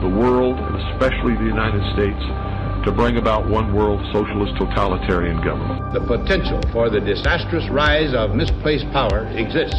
the world, and especially the United States, to bring about one world socialist totalitarian government. The potential for the disastrous rise of misplaced power exists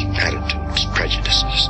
attitudes, prejudices,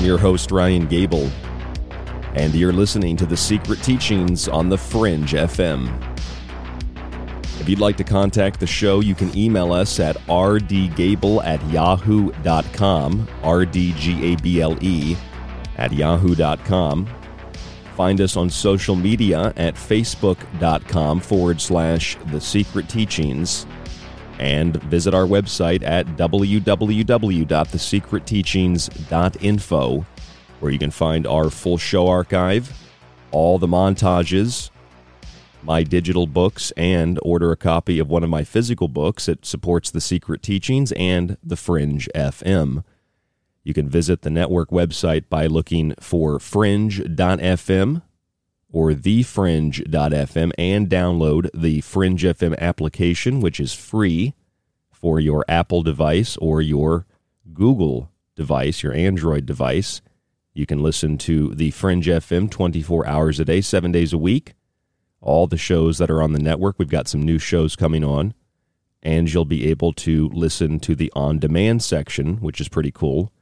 I'm your host, Ryan Gable, and you're listening to The Secret Teachings on The Fringe FM. If you'd like to contact the show, you can email us at rdgable at yahoo.com, R-D-G-A-B-L-E, at yahoo.com. Find us on social media at facebook.com forward slash The Secret Teachings and visit our website at www.thesecretteachings.info, where you can find our full show archive, all the montages, my digital books and order a copy of one of my physical books. It supports the Secret Teachings and the Fringe FM. You can visit the network website by looking for fringe.fm or thefringe.fm and download the Fringe FM application, which is free for your Apple device or your Google device, your Android device. You can listen to the Fringe FM 24 hours a day, seven days a week. All the shows that are on the network. We've got some new shows coming on. And you'll be able to listen to the on demand section, which is pretty cool,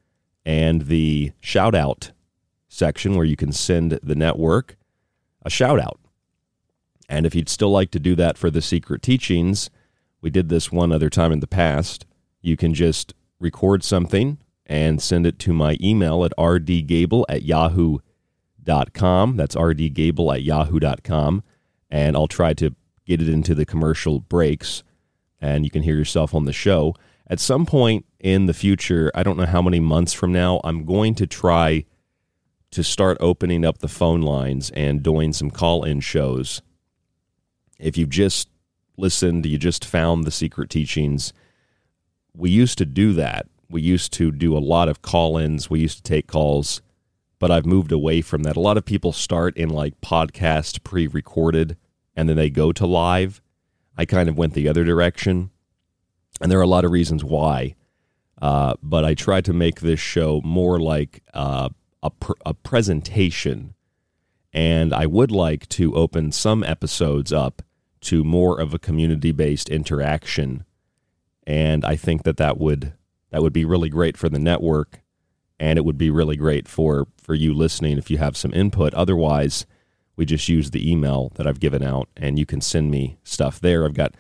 and the shout out section where you can send the network a shout out. And if you'd still like to do that for the secret teachings, we did this one other time in the past. You can just record something and send it to my email at rdgable at yahoo.com. That's rdgable at yahoo.com. And I'll try to get it into the commercial breaks and you can hear yourself on the show. At some point in the future, I don't know how many months from now, I'm going to try to start opening up the phone lines and doing some call in shows. If you just listened, you just found the secret teachings, we used to do that we used to do a lot of call ins, we used to take calls, but I've moved away from that. A lot of people start in like podcast pre recorded and then they go to live. I kind of went the other direction. And there are a lot of reasons why. Uh, but I tried to make this show more like uh, a, pr- a presentation. And I would like to open some episodes up to more of a community based interaction. And I think that that would that would be really great for the network and it would be really great for for you listening if you have some input otherwise we just use the email that I've given out and you can send me stuff there I've got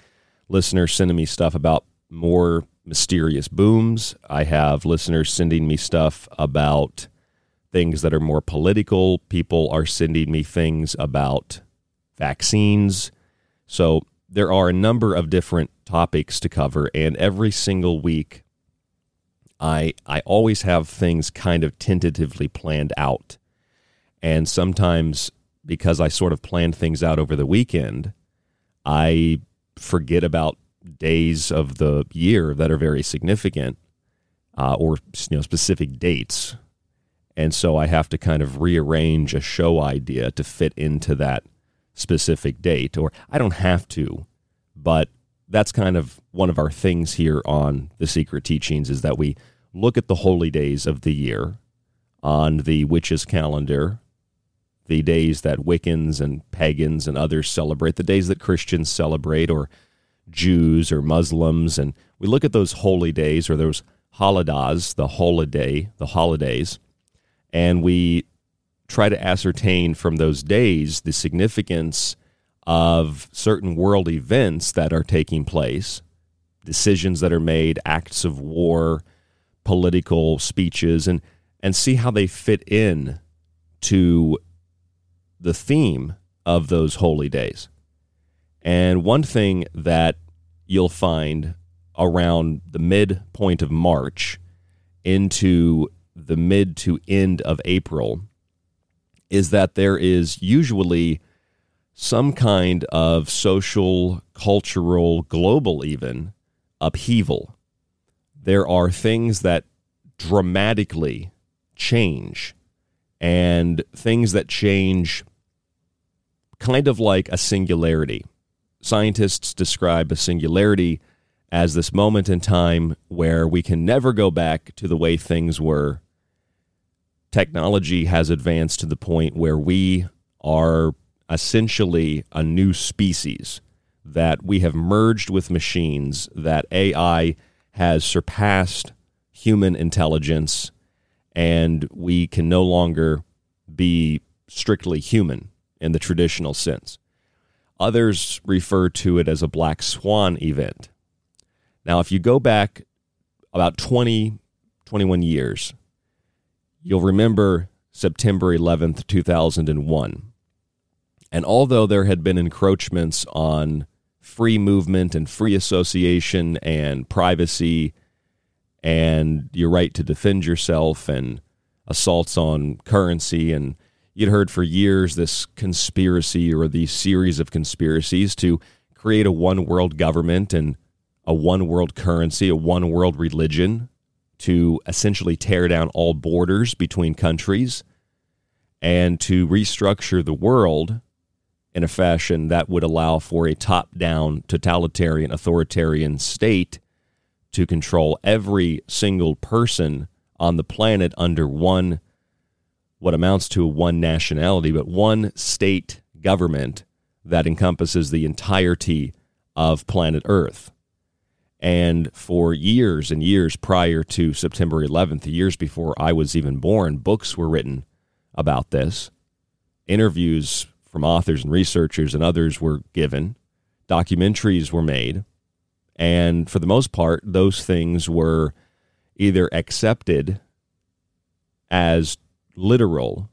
listeners sending me stuff about more mysterious booms I have listeners sending me stuff about things that are more political people are sending me things about vaccines so there are a number of different topics to cover and every single week I I always have things kind of tentatively planned out. And sometimes because I sort of planned things out over the weekend, I forget about days of the year that are very significant uh, or you know specific dates. And so I have to kind of rearrange a show idea to fit into that specific date or I don't have to, but that's kind of one of our things here on the secret teachings is that we look at the holy days of the year on the witches calendar the days that Wiccans and pagans and others celebrate, the days that Christians celebrate, or Jews or Muslims, and we look at those holy days or those holidays, the holiday, the holidays, and we try to ascertain from those days the significance of certain world events that are taking place, decisions that are made, acts of war, political speeches, and and see how they fit in to the theme of those holy days. And one thing that you'll find around the midpoint of March into the mid to end of April is that there is usually some kind of social, cultural, global, even upheaval. There are things that dramatically change and things that change kind of like a singularity. Scientists describe a singularity as this moment in time where we can never go back to the way things were. Technology has advanced to the point where we are essentially a new species, that we have merged with machines, that AI has surpassed human intelligence, and we can no longer be strictly human in the traditional sense. Others refer to it as a black swan event. Now, if you go back about 20, 21 years, you'll remember September 11th, 2001. And although there had been encroachments on free movement and free association and privacy and your right to defend yourself and assaults on currency and you'd heard for years this conspiracy or these series of conspiracies to create a one world government and a one world currency, a one world religion, to essentially tear down all borders between countries and to restructure the world in a fashion that would allow for a top down totalitarian authoritarian state to control every single person on the planet under one what amounts to one nationality but one state government that encompasses the entirety of planet Earth. And for years and years prior to September 11th, years before I was even born, books were written about this. Interviews from authors and researchers and others were given. Documentaries were made. And for the most part, those things were either accepted as literal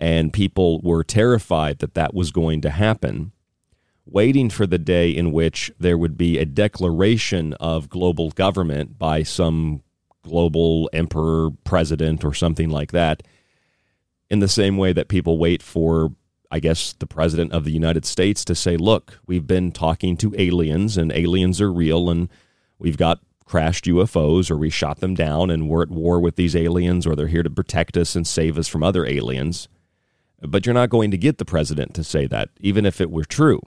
and people were terrified that that was going to happen, waiting for the day in which there would be a declaration of global government by some global emperor, president, or something like that, in the same way that people wait for, I guess, the president of the United States to say, look, we've been talking to aliens and aliens are real and we've got crashed UFOs or we shot them down and we're at war with these aliens or they're here to protect us and save us from other aliens. But you're not going to get the president to say that, even if it were true.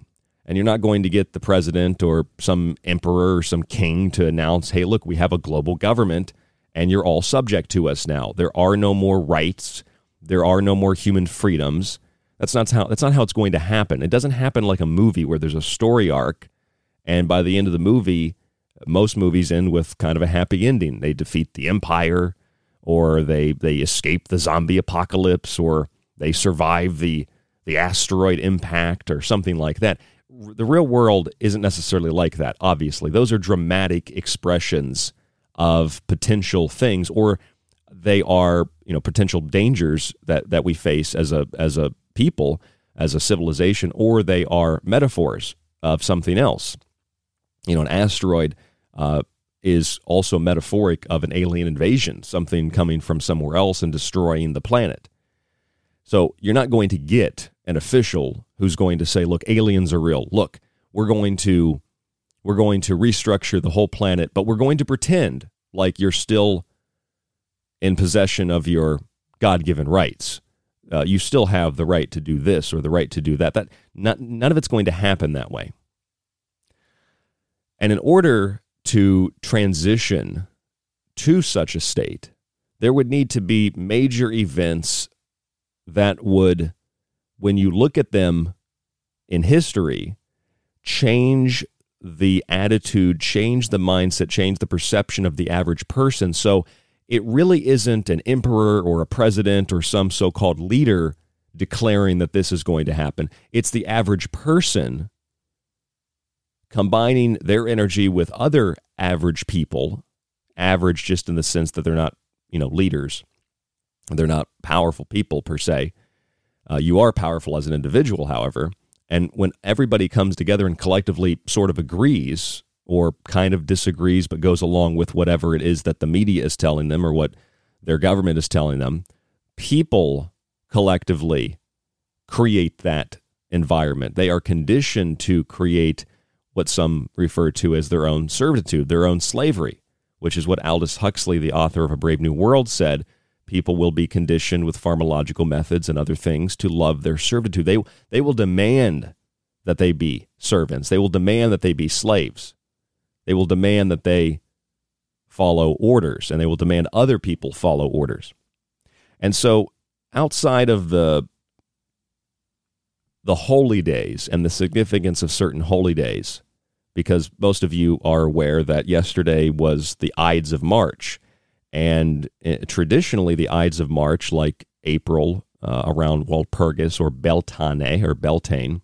And you're not going to get the president or some emperor or some king to announce, hey, look, we have a global government and you're all subject to us now. There are no more rights. There are no more human freedoms. That's not how that's not how it's going to happen. It doesn't happen like a movie where there's a story arc and by the end of the movie, most movies end with kind of a happy ending. They defeat the empire or they they escape the zombie apocalypse or they survive the the asteroid impact or something like that. The real world isn't necessarily like that, obviously. Those are dramatic expressions of potential things or they are, you know, potential dangers that, that we face as a as a people, as a civilization, or they are metaphors of something else. You know, an asteroid uh, is also metaphoric of an alien invasion, something coming from somewhere else and destroying the planet. So you're not going to get an official who's going to say, "Look, aliens are real. Look, we're going to we're going to restructure the whole planet, but we're going to pretend like you're still in possession of your God-given rights. Uh, you still have the right to do this or the right to do that. That not, none of it's going to happen that way. And in order to transition to such a state, there would need to be major events that would, when you look at them in history, change the attitude, change the mindset, change the perception of the average person. So it really isn't an emperor or a president or some so called leader declaring that this is going to happen. It's the average person combining their energy with other average people, average just in the sense that they're not, you know, leaders they're not powerful people per se. Uh, you are powerful as an individual, however. And when everybody comes together and collectively sort of agrees or kind of disagrees, but goes along with whatever it is that the media is telling them or what their government is telling them, people collectively create that environment. They are conditioned to create what some refer to as their own servitude, their own slavery, which is what Aldous Huxley, the author of A Brave New World, said people will be conditioned with pharmacological methods and other things to love their servitude. They, they will demand that they be servants. They will demand that they be slaves. They will demand that they follow orders, and they will demand other people follow orders. And so, outside of the the holy days and the significance of certain holy days, because most of you are aware that yesterday was the Ides of March, and uh, traditionally, the Ides of March, like April uh, around Walpurgis or Beltane or Beltane,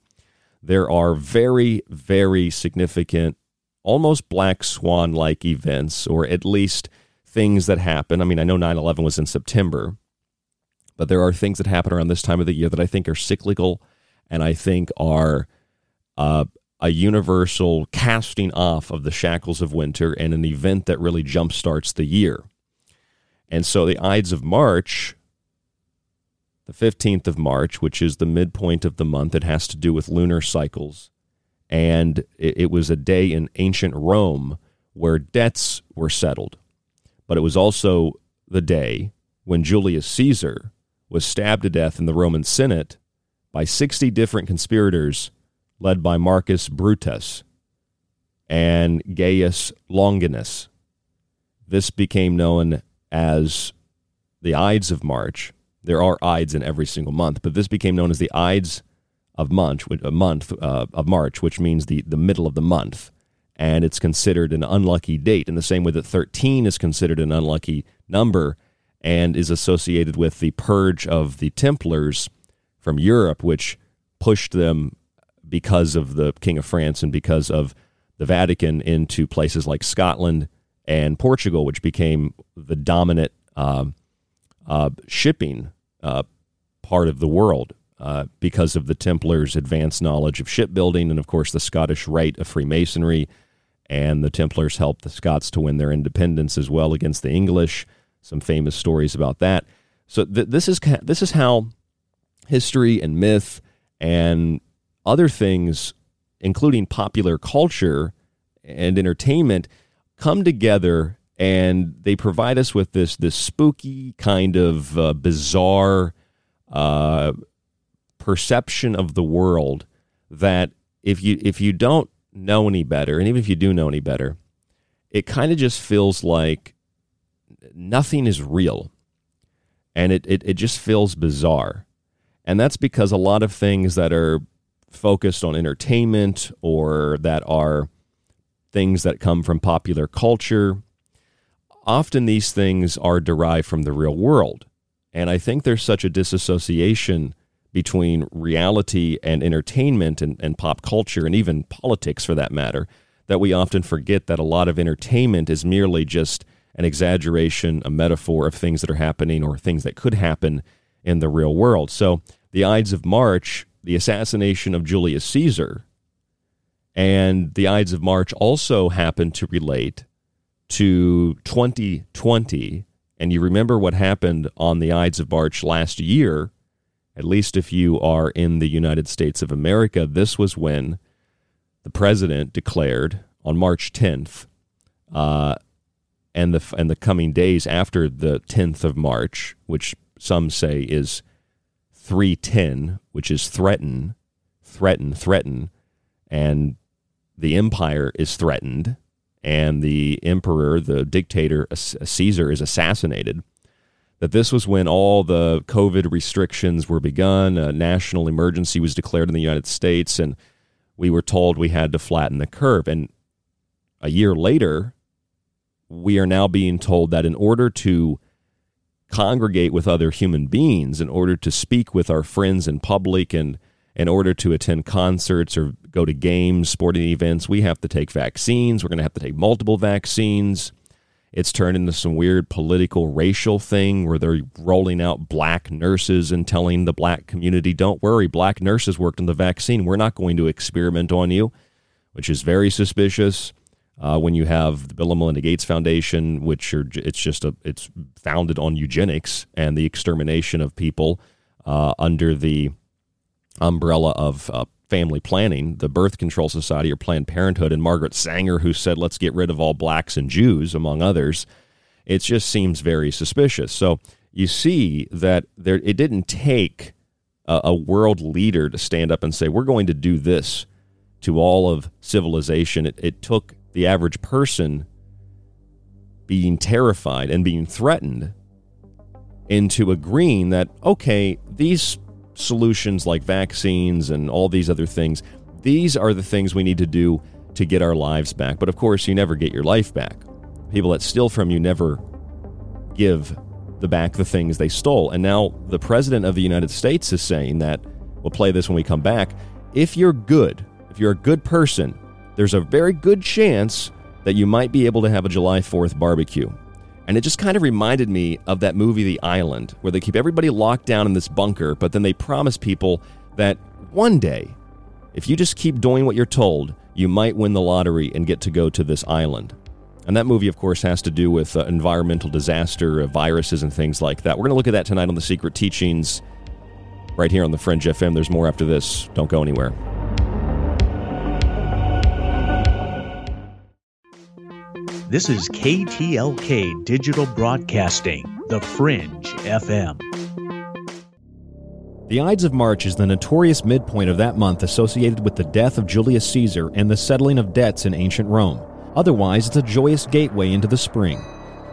there are very, very significant, almost black swan like events, or at least things that happen. I mean, I know 9 11 was in September, but there are things that happen around this time of the year that I think are cyclical and I think are uh, a universal casting off of the shackles of winter and an event that really jumpstarts the year. And so the Ides of March the 15th of March, which is the midpoint of the month. It has to do with lunar cycles. And it, it was a day in ancient Rome where debts were settled. But it was also the day when Julius Caesar was stabbed to death in the Roman Senate by 60 different conspirators led by Marcus Brutus and Gaius Longinus. This became known as the Ides of March. There are Ides in every single month, but this became known as the Ides of March, a month uh, of March, which means the, the middle of the month. And it's considered an unlucky date in the same way that 13 is considered an unlucky number and is associated with the purge of the Templars from Europe, which pushed them because of the King of France and because of the Vatican into places like Scotland and Portugal, which became the dominant uh, uh, shipping uh, part of the world uh, because of the Templars' advanced knowledge of shipbuilding and, of course, the Scottish rite of Freemasonry. And the Templars helped the Scots to win their independence as well against the English. Some famous stories about that. So th- this is this is how history and myth and other things, including popular culture and entertainment, come together and they provide us with this this spooky kind of uh, bizarre uh, perception of the world that if you if you don't know any better, and even if you do know any better, it kind of just feels like nothing is real, and it, it it just feels bizarre, and that's because a lot of things that are focused on entertainment or that are things that come from popular culture often these things are derived from the real world. And I think there's such a disassociation between reality and entertainment and, and pop culture and even politics for that matter that we often forget that a lot of entertainment is merely just an exaggeration, a metaphor of things that are happening or things that could happen in the real world. So the Ides of March, the assassination of Julius Caesar, and the Ides of March also happen to relate to 2020 and you remember what happened on the Ides of March last year, at least if you are in the United States of America, this was when the president declared on March 10th, uh, and the and the coming days after the 10th of March, which some say is 310, which is threaten, threaten, threaten, and the empire is threatened and the emperor, the dictator Caesar, is assassinated. That this was when all the COVID restrictions were begun, a national emergency was declared in the United States, and we were told we had to flatten the curve. And a year later, we are now being told that in order to congregate with other human beings, in order to speak with our friends in public, and in order to attend concerts or go to games, sporting events, we have to take vaccines. We're going to have to take multiple vaccines. It's turned into some weird political, racial thing where they're rolling out black nurses and telling the black community, don't worry, black nurses worked on the vaccine. We're not going to experiment on you, which is very suspicious. Uh, when you have the Bill and Melinda Gates Foundation, which are it's just a it's founded on eugenics and the extermination of people uh, under the umbrella of uh, family planning, the Birth Control Society or Planned Parenthood, and Margaret Sanger, who said, let's get rid of all blacks and Jews, among others, it just seems very suspicious. So you see that there, it didn't take a, a world leader to stand up and say, we're going to do this to all of civilization. It, it took the average person being terrified and being threatened into agreeing that, okay, these solutions like vaccines and all these other things, these are the things we need to do to get our lives back. But of course, you never get your life back. People that steal from you never give the back the things they stole. And now the president of the United States is saying that we'll play this when we come back. If you're good, if you're a good person, there's a very good chance that you might be able to have a July 4th barbecue. And it just kind of reminded me of that movie, The Island, where they keep everybody locked down in this bunker, but then they promise people that one day, if you just keep doing what you're told, you might win the lottery and get to go to this island. And that movie, of course, has to do with uh, environmental disaster, uh, viruses, and things like that. We're going to look at that tonight on The Secret Teachings. right here on the Fringe FM. There's more after this. Don't go anywhere. This is KTLK Digital Broadcasting, The Fringe FM. The Ides of March is the notorious midpoint of that month associated with the death of Julius Caesar and the settling of debts in ancient Rome. Otherwise, it's a joyous gateway into the spring.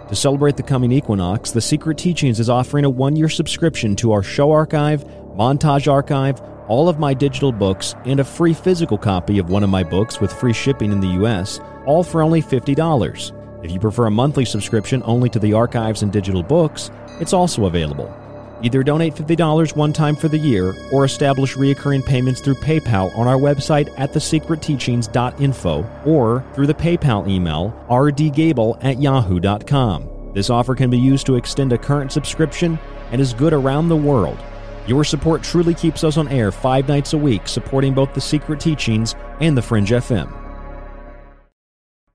To celebrate the coming equinox, The Secret Teachings is offering a one year subscription to our show archive, montage archive, all of my digital books, and a free physical copy of one of my books with free shipping in the U.S., all for only $50. If you prefer a monthly subscription only to the archives and digital books, it's also available. Either donate $50 one time for the year or establish recurring payments through PayPal on our website at thesecretteachings.info or through the PayPal email rdgable at yahoo.com. This offer can be used to extend a current subscription and is good around the world. Your support truly keeps us on air five nights a week, supporting both the Secret Teachings and the Fringe FM.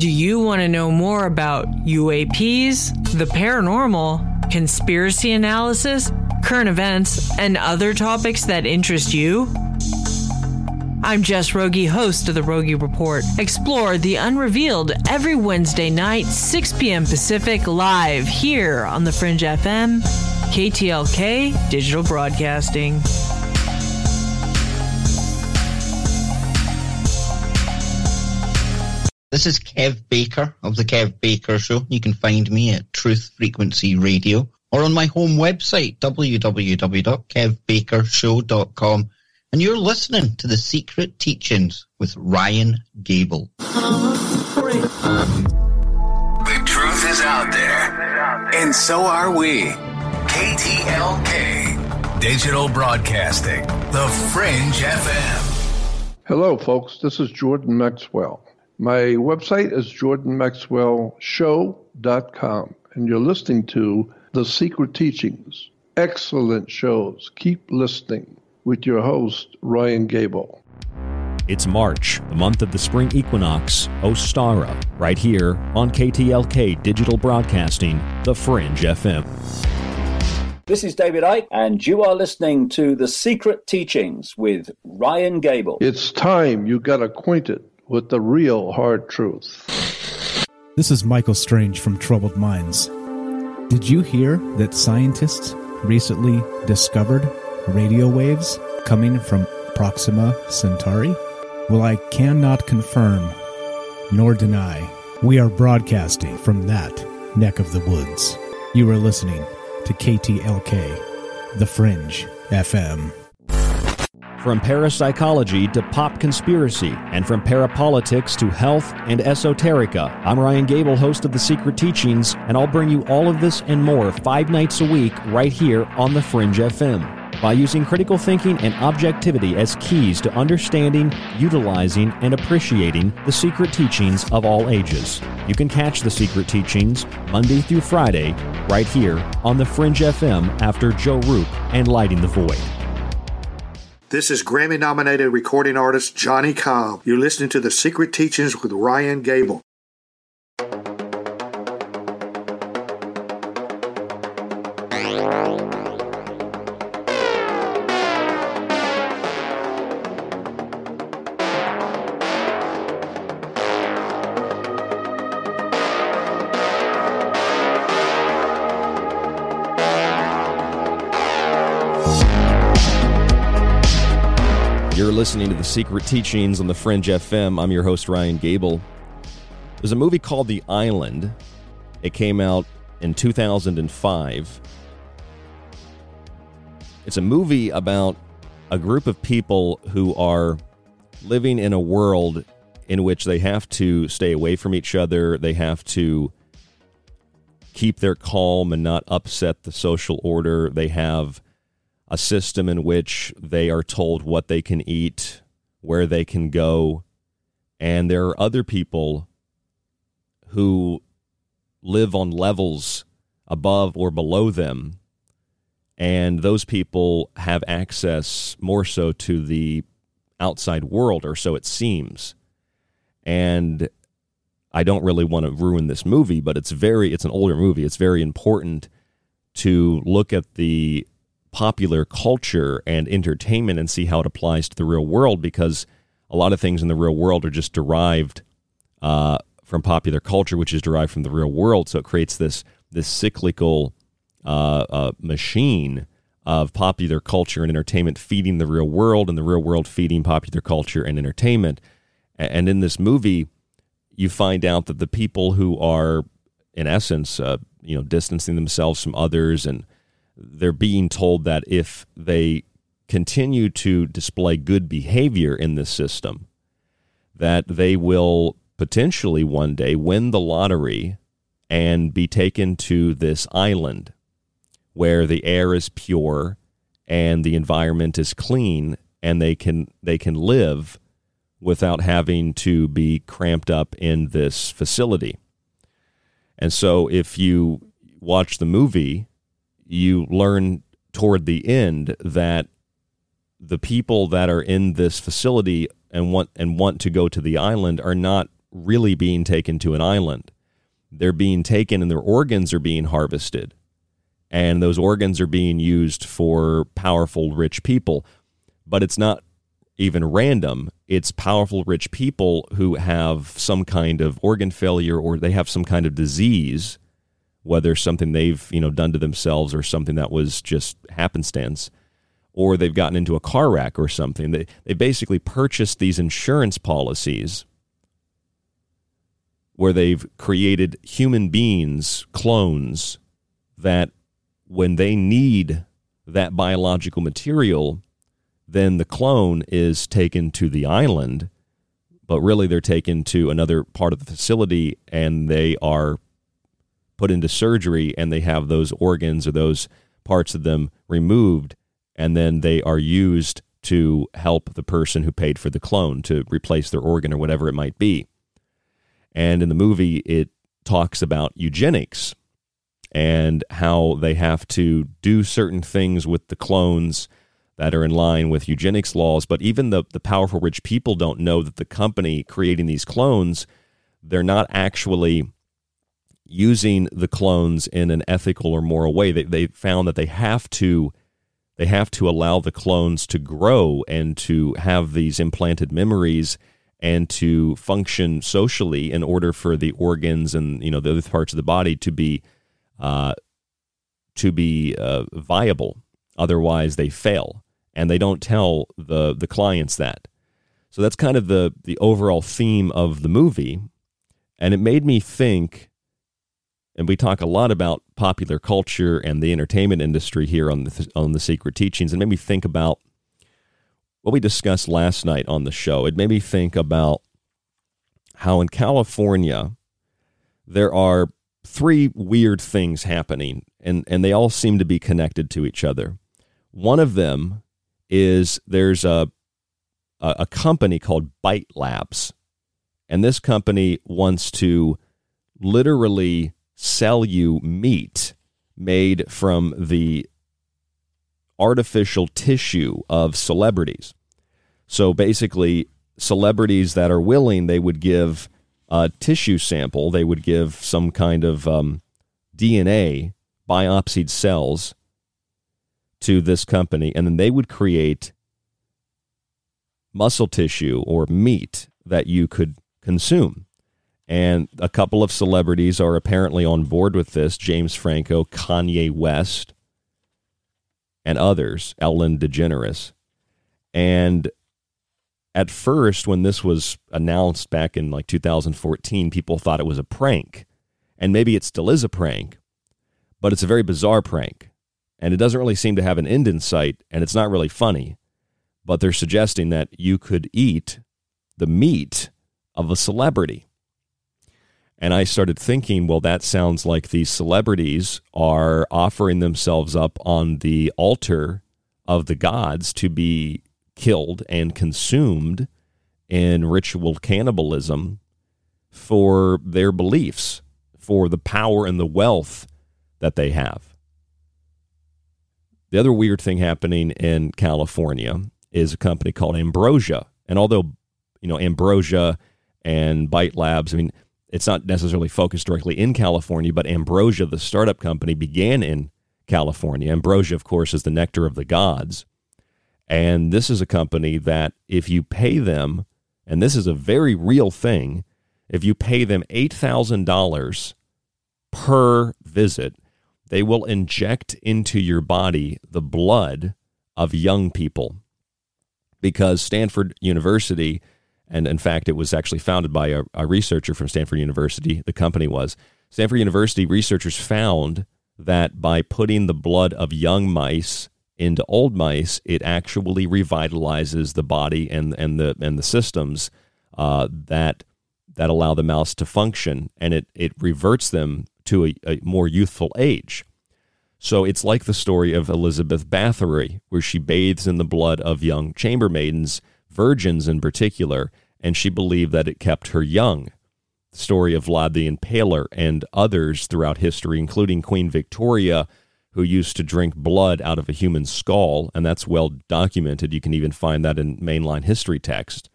Do you want to know more about UAPs, the paranormal, conspiracy analysis, current events, and other topics that interest you? I'm Jess Rogie, host of the Rogie Report. Explore the unrevealed every Wednesday night, 6 p.m. Pacific, live here on the Fringe FM, KTLK Digital Broadcasting. This is Kev Baker of The Kev Baker Show. You can find me at Truth Frequency Radio or on my home website, www.kevbakershow.com. And you're listening to The Secret Teachings with Ryan Gable. The truth is out there, and so are we. KTLK, Digital Broadcasting, The Fringe FM. Hello, folks. This is Jordan Maxwell. My website is jordanmaxwellshow.com, and you're listening to The Secret Teachings. Excellent shows. Keep listening with your host, Ryan Gable. It's March, the month of the spring equinox, Ostara, right here on KTLK Digital Broadcasting, The Fringe FM. This is David Icke, and you are listening to The Secret Teachings with Ryan Gable. It's time you got acquainted with the real hard truth. This is Michael Strange from Troubled Minds. Did you hear that scientists recently discovered radio waves coming from Proxima Centauri? Well, I cannot confirm nor deny. We are broadcasting from that neck of the woods. You are listening to KTLK, The Fringe FM. From parapsychology to pop conspiracy, and from parapolitics to health and esoterica, I'm Ryan Gable, host of The Secret Teachings, and I'll bring you all of this and more five nights a week right here on The Fringe FM. By using critical thinking and objectivity as keys to understanding, utilizing, and appreciating the secret teachings of all ages. You can catch The Secret Teachings Monday through Friday right here on The Fringe FM after Joe Rupe and Lighting the Void. This is Grammy nominated recording artist Johnny Cobb. You're listening to The Secret Teachings with Ryan Gable. Listening to The Secret Teachings on the Fringe FM. I'm your host, Ryan Gable. There's a movie called The Island. It came out in 2005. It's a movie about a group of people who are living in a world in which they have to stay away from each other. They have to keep their calm and not upset the social order. They have a system in which they are told what they can eat, where they can go. And there are other people who live on levels above or below them. And those people have access more so to the outside world, or so it seems. And I don't really want to ruin this movie, but it's very it's an older movie. It's very important to look at the popular culture and entertainment and see how it applies to the real world because a lot of things in the real world are just derived uh, from popular culture, which is derived from the real world. So it creates this this cyclical uh, uh, machine of popular culture and entertainment feeding the real world, and the real world feeding popular culture and entertainment. And in this movie, you find out that the people who are, in essence, uh, you know, distancing themselves from others, and they're being told that if they continue to display good behavior in this system, that they will potentially one day win the lottery and be taken to this island where the air is pure and the environment is clean and they can they can live without having to be cramped up in this facility. And so if you watch the movie, you learn toward the end that the people that are in this facility and want and want to go to the island are not really being taken to an island. They're being taken and their organs are being harvested. And those organs are being used for powerful, rich people. But it's not even random. It's powerful, rich people who have some kind of organ failure or they have some kind of disease, whether something they've you know done to themselves or something that was just happenstance, or they've gotten into a car wreck or something. They they basically purchased these insurance policies where they've created human beings, clones, that when they need that biological material, then the clone is taken to the island, but really they're taken to another part of the facility and they are put into surgery and they have those organs or those parts of them removed and then they are used to help the person who paid for the clone to replace their organ or whatever it might be. And in the movie, it talks about eugenics and how they have to do certain things with the clones that are in line with eugenics laws. But even the, the powerful rich people don't know that the company creating these clones, they're not actually using the clones in an ethical or moral way. They, they found that they have to they have to allow the clones to grow and to have these implanted memories and to function socially in order for the organs and you know the other parts of the body to be uh, to be uh, viable. Otherwise, they fail, and they don't tell the the clients that. So that's kind of the the overall theme of the movie, and it made me think. And we talk a lot about popular culture and the entertainment industry here on the on the Secret Teachings, and made me think about what we discussed last night on the show. It made me think about how in California there are three weird things happening, and, and they all seem to be connected to each other. One of them is there's a, a, a company called Bite Labs, and this company wants to literally sell you meat made from the artificial tissue of celebrities. So basically, celebrities that are willing, they would give a tissue sample, they would give some kind of um, DNA, biopsied cells to this company, and then they would create muscle tissue or meat that you could consume. And a couple of celebrities are apparently on board with this James Franco, Kanye West, and others, Ellen DeGeneres. And at first, when this was announced back in like 2014, people thought it was a prank. And maybe it still is a prank, but it's a very bizarre prank. And it doesn't really seem to have an end in sight, and it's not really funny. But they're suggesting that you could eat the meat of a celebrity. And I started thinking, well, that sounds like these celebrities are offering themselves up on the altar of the gods to be killed and consumed in ritual cannibalism for their beliefs, for the power and the wealth that they have. The other weird thing happening in California is a company called Ambrosia. And although, you know, Ambrosia and Bite Labs, I mean, it's not necessarily focused directly in California, but Ambrosia, the startup company, began in California. Ambrosia, of course, is the nectar of the gods. And this is a company that if you pay them, and this is a very real thing, if you pay them $8,000 per visit, they will inject into your body the blood of young people. Because Stanford University, and in fact, it was actually founded by a, a researcher from Stanford University, the company was. Stanford University researchers found that by putting the blood of young mice into old mice, it actually revitalizes the body and, and the and the systems uh, that that allow the mouse to function, and it it reverts them to a, a more youthful age. So it's like the story of Elizabeth Bathory, where she bathes in the blood of young chambermaidens, virgins in particular, and she believed that it kept her young. The story of Vlad the Impaler and others throughout history, including Queen Victoria, who used to drink blood out of a human skull, and that's well documented. You can even find that in mainline history text,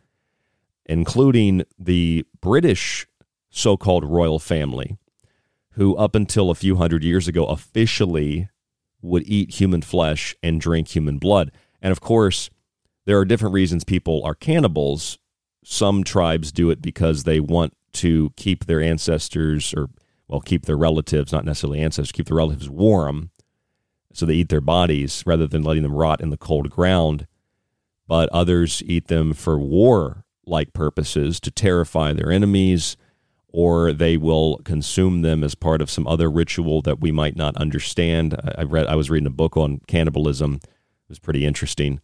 including the British so called royal family, who up until a few hundred years ago officially would eat human flesh and drink human blood. And of course, there are different reasons people are cannibals. Some tribes do it because they want to keep their ancestors or well, keep their relatives, not necessarily ancestors, keep their relatives warm. So they eat their bodies rather than letting them rot in the cold ground. But others eat them for war like purposes to terrify their enemies, or they will consume them as part of some other ritual that we might not understand. I read I was reading a book on cannibalism. It was pretty interesting.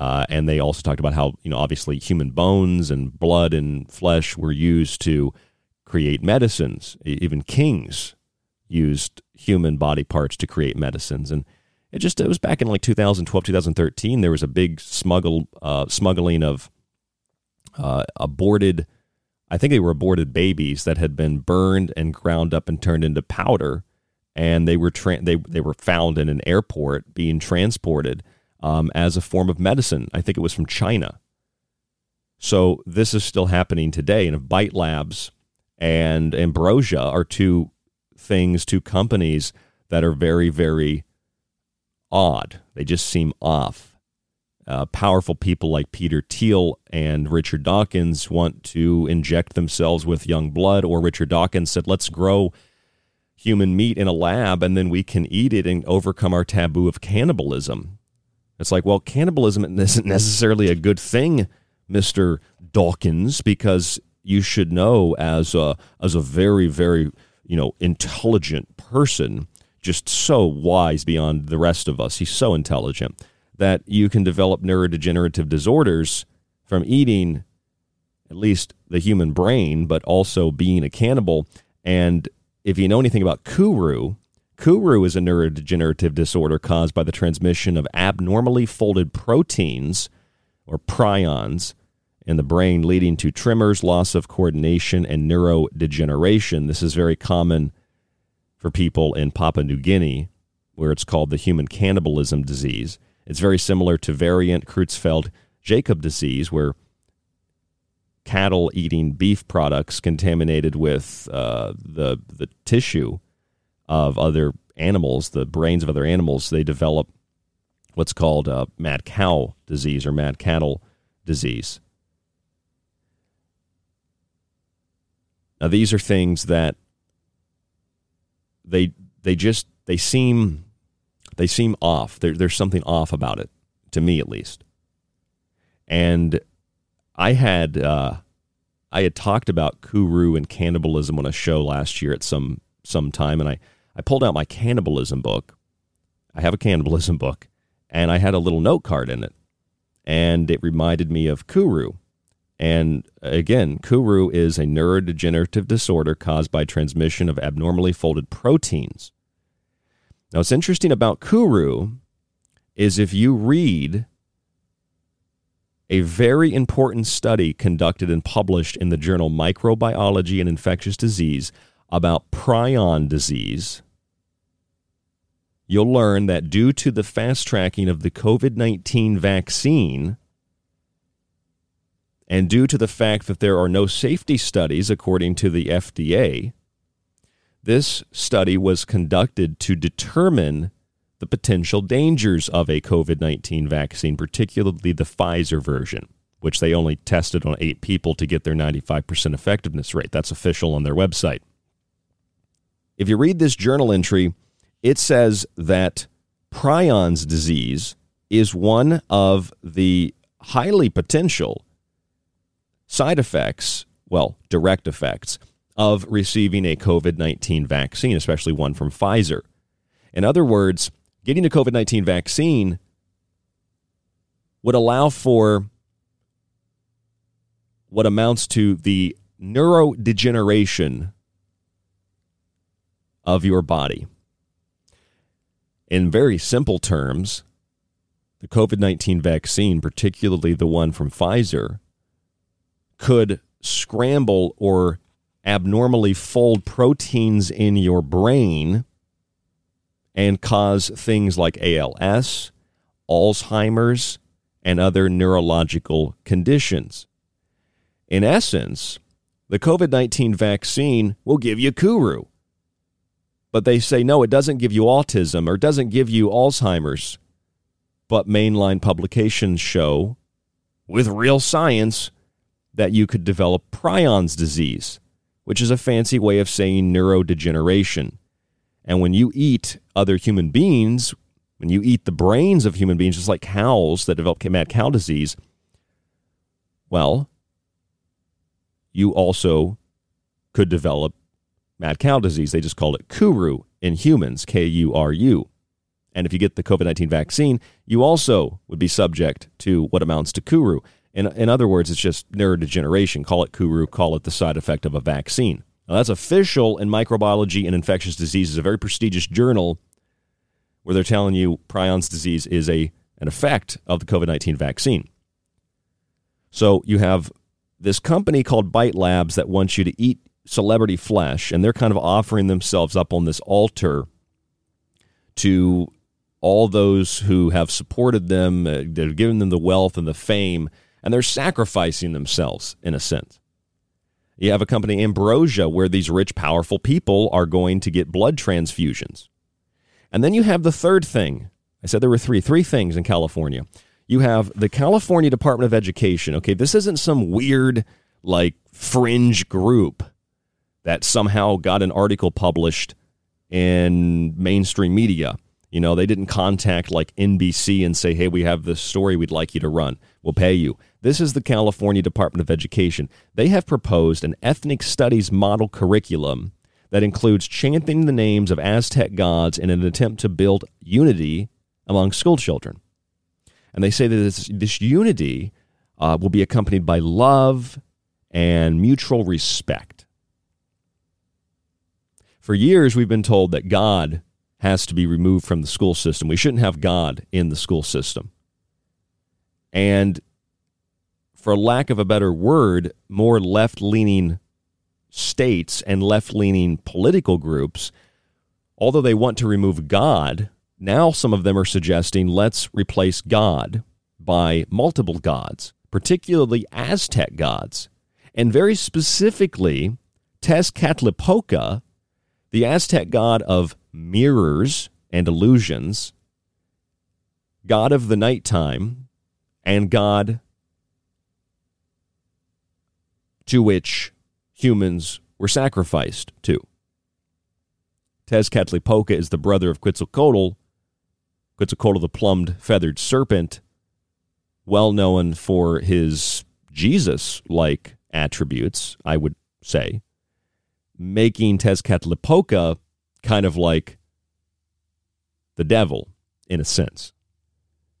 Uh, and they also talked about how, you know, obviously human bones and blood and flesh were used to create medicines. Even kings used human body parts to create medicines. And it just, it was back in like 2012, 2013, there was a big smuggle, uh, smuggling of uh, aborted, I think they were aborted babies that had been burned and ground up and turned into powder. And they were, tra- they, they were found in an airport being transported um, as a form of medicine. I think it was from China. So this is still happening today. And if Bite Labs and Ambrosia are two things, two companies that are very, very odd, they just seem off. Uh, powerful people like Peter Thiel and Richard Dawkins want to inject themselves with young blood, or Richard Dawkins said, let's grow human meat in a lab and then we can eat it and overcome our taboo of cannibalism. It's like, well, cannibalism isn't necessarily a good thing, Mr. Dawkins, because you should know as a as a very, very, you know, intelligent person, just so wise beyond the rest of us. He's so intelligent that you can develop neurodegenerative disorders from eating at least the human brain, but also being a cannibal. And if you know anything about Kuru, Kuru is a neurodegenerative disorder caused by the transmission of abnormally folded proteins or prions in the brain, leading to tremors, loss of coordination, and neurodegeneration. This is very common for people in Papua New Guinea, where it's called the human cannibalism disease. It's very similar to variant Creutzfeldt Jakob disease, where cattle eating beef products contaminated with uh, the, the tissue of other animals, the brains of other animals, they develop what's called uh, mad cow disease or mad cattle disease. Now, these are things that they they just they seem they seem off. There, there's something off about it, to me at least. And I had uh, I had talked about Kuru and cannibalism on a show last year at some some time, and I I pulled out my cannibalism book. I have a cannibalism book, and I had a little note card in it, and it reminded me of Kuru And again, Kuru is a neurodegenerative disorder caused by transmission of abnormally folded proteins. Now, what's interesting about Kuru is if you read a very important study conducted and published in the journal Microbiology and Infectious Disease about prion disease, you'll learn that due to the fast tracking of the COVID 19 vaccine, and due to the fact that there are no safety studies, according to the FDA, this study was conducted to determine the potential dangers of a COVID 19 vaccine, particularly the Pfizer version, which they only tested on eight people to get their 95% effectiveness rate. That's official on their website. If you read this journal entry, it says that prions disease is one of the highly potential side effects, well, direct effects, of receiving a COVID 19 vaccine, especially one from Pfizer. In other words, getting a COVID 19 vaccine would allow for what amounts to the neurodegeneration of your body. In very simple terms, the COVID 19 vaccine, particularly the one from Pfizer, could scramble or abnormally fold proteins in your brain and cause things like ALS, Alzheimer's, and other neurological conditions. In essence, the COVID 19 vaccine will give you Kuru. But they say, no, it doesn't give you autism or doesn't give you Alzheimer's. But mainline publications show, with real science, that you could develop prions disease, which is a fancy way of saying neurodegeneration. And when you eat other human beings, when you eat the brains of human beings, just like cows that develop mad cow disease, well, you also could develop mad cow disease. They just call it Kuru in humans, K U R U. And if you get the COVID 19 vaccine, you also would be subject to what amounts to Kuru. In, in other words, it's just neurodegeneration. Call it Kuru, call it the side effect of a vaccine. Now, that's official in Microbiology and Infectious Diseases, a very prestigious journal where they're telling you prions disease is a, an effect of the COVID 19 vaccine. So you have this company called Bite Labs that wants you to eat celebrity flesh, and they're kind of offering themselves up on this altar to all those who have supported them, uh, they've given them the wealth and the fame and they're sacrificing themselves in a sense. You have a company, Ambrosia, where these rich, powerful people are going to get blood transfusions. And then you have the third thing. I said there were three, three things in California. You have the California Department of Education. Okay, this isn't some weird, like, fringe group that somehow got an article published in mainstream media. You know, they didn't contact like NBC and say, hey, we have this story we'd like you to run. We'll pay you. This is the California Department of Education. They have proposed an ethnic studies model curriculum that includes chanting the names of Aztec gods in an attempt to build unity among school children. And they say that this, this unity uh, will be accompanied by love and mutual respect. For years, we've been told that God has to be removed from the school system. We shouldn't have God in the school system. And for lack of a better word, more left leaning states and left leaning political groups, although they want to remove God, now some of them are suggesting let's replace God by multiple gods, particularly Aztec gods. And very specifically, Tezcatlipoca, the Aztec god of mirrors and illusions, god of the nighttime, and God to which humans were sacrificed to. Tezcatlipoca is the brother of Quetzalcoatl, Quetzalcoatl the plumed feathered serpent, well known for his Jesus like attributes, I would say, making Tezcatlipoca kind of like the devil in a sense.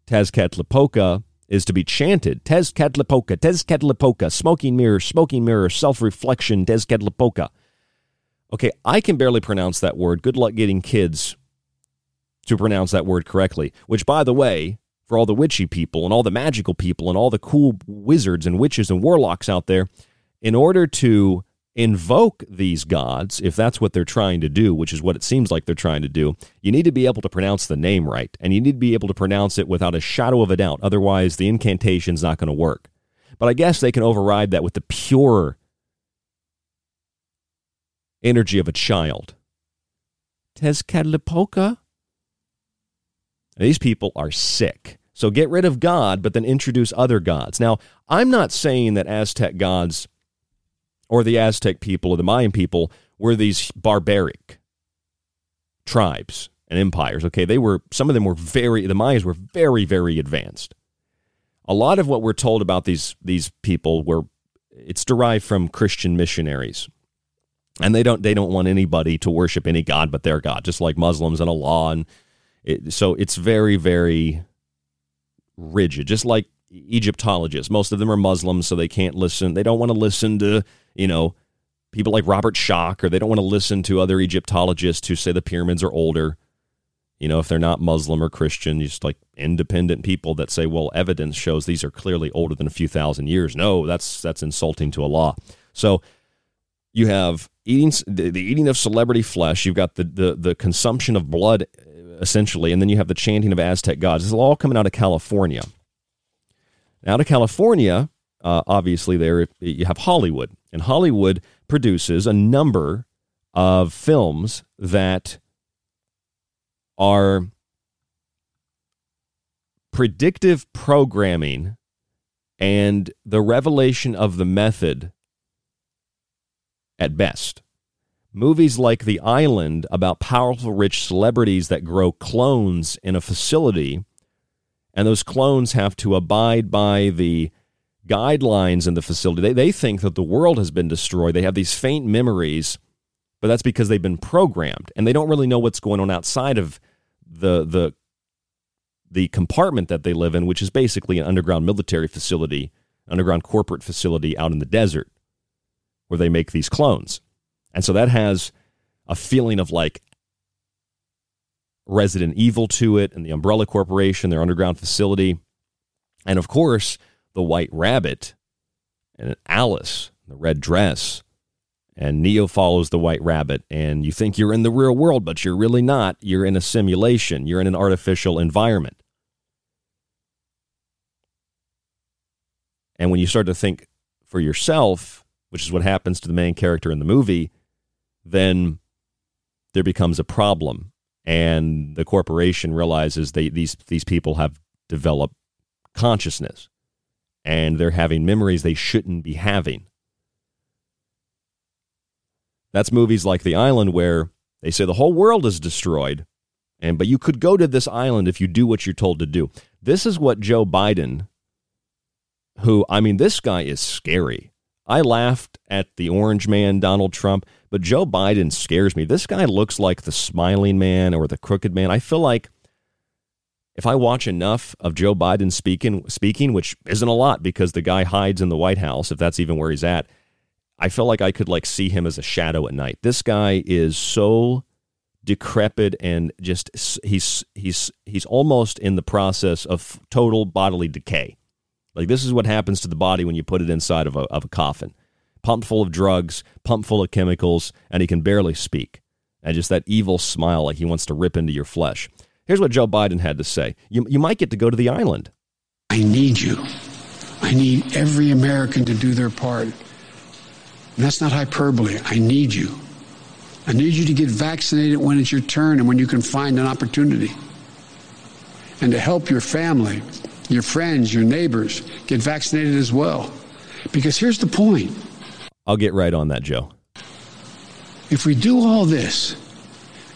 Tezcatlipoca is to be chanted. Tezcatlipoca, Tezcatlipoca, smoking mirror, smoking mirror, self reflection, Tezcatlipoca. Okay, I can barely pronounce that word. Good luck getting kids to pronounce that word correctly, which, by the way, for all the witchy people and all the magical people and all the cool wizards and witches and warlocks out there, in order to invoke these gods, if that's what they're trying to do, which is what it seems like they're trying to do, you need to be able to pronounce the name right. And you need to be able to pronounce it without a shadow of a doubt. Otherwise, the incantation's not going to work. But I guess they can override that with the pure energy of a child. Tezcatlipoca? These people are sick. So get rid of God, but then introduce other gods. Now, I'm not saying that Aztec gods or the Aztec people or the Mayan people were these barbaric tribes and empires. Okay, they were some of them were very the Mayas were very very advanced. A lot of what we're told about these these people were it's derived from Christian missionaries. And they don't they don't want anybody to worship any god but their god, just like Muslims and Allah and it, so it's very very rigid, just like Egyptologists. Most of them are Muslims, so they can't listen. They don't want to listen to, you know, people like Robert Schoch, or they don't want to listen to other Egyptologists who say the pyramids are older. You know, if they're not Muslim or Christian, just like independent people that say, well, evidence shows these are clearly older than a few thousand years. No, that's that's insulting to Allah. So you have eating the, the eating of celebrity flesh. You've got the, the the consumption of blood, essentially, and then you have the chanting of Aztec gods. This is all coming out of California. Out of California, uh, obviously, there you have Hollywood, and Hollywood produces a number of films that are predictive programming and the revelation of the method at best. Movies like The Island about powerful, rich celebrities that grow clones in a facility and those clones have to abide by the guidelines in the facility. They, they think that the world has been destroyed. They have these faint memories, but that's because they've been programmed and they don't really know what's going on outside of the the the compartment that they live in, which is basically an underground military facility, underground corporate facility out in the desert where they make these clones. And so that has a feeling of like Resident Evil to it and the Umbrella Corporation, their underground facility. And of course, the White Rabbit and Alice, the red dress. And Neo follows the White Rabbit, and you think you're in the real world, but you're really not. You're in a simulation, you're in an artificial environment. And when you start to think for yourself, which is what happens to the main character in the movie, then there becomes a problem and the corporation realizes they these these people have developed consciousness and they're having memories they shouldn't be having. That's movies like The Island where they say the whole world is destroyed and but you could go to this island if you do what you're told to do. This is what Joe Biden who I mean this guy is scary. I laughed at the orange man Donald Trump but Joe Biden scares me. This guy looks like the smiling man or the crooked man. I feel like if I watch enough of Joe Biden speaking, speaking, which isn't a lot because the guy hides in the White House, if that's even where he's at, I feel like I could like see him as a shadow at night. This guy is so decrepit and just he's he's he's almost in the process of total bodily decay. Like this is what happens to the body when you put it inside of a of a coffin pumped full of drugs, pumped full of chemicals, and he can barely speak. And just that evil smile like he wants to rip into your flesh. Here's what Joe Biden had to say You, you might get to go to the island. I need you. I need every American to do their part. And that's not hyperbole. I need you. I need you to get vaccinated when it's your turn and when you can find an opportunity. And to help your family, your friends, your neighbors get vaccinated as well. Because here's the point I'll get right on that, Joe. If we do all this,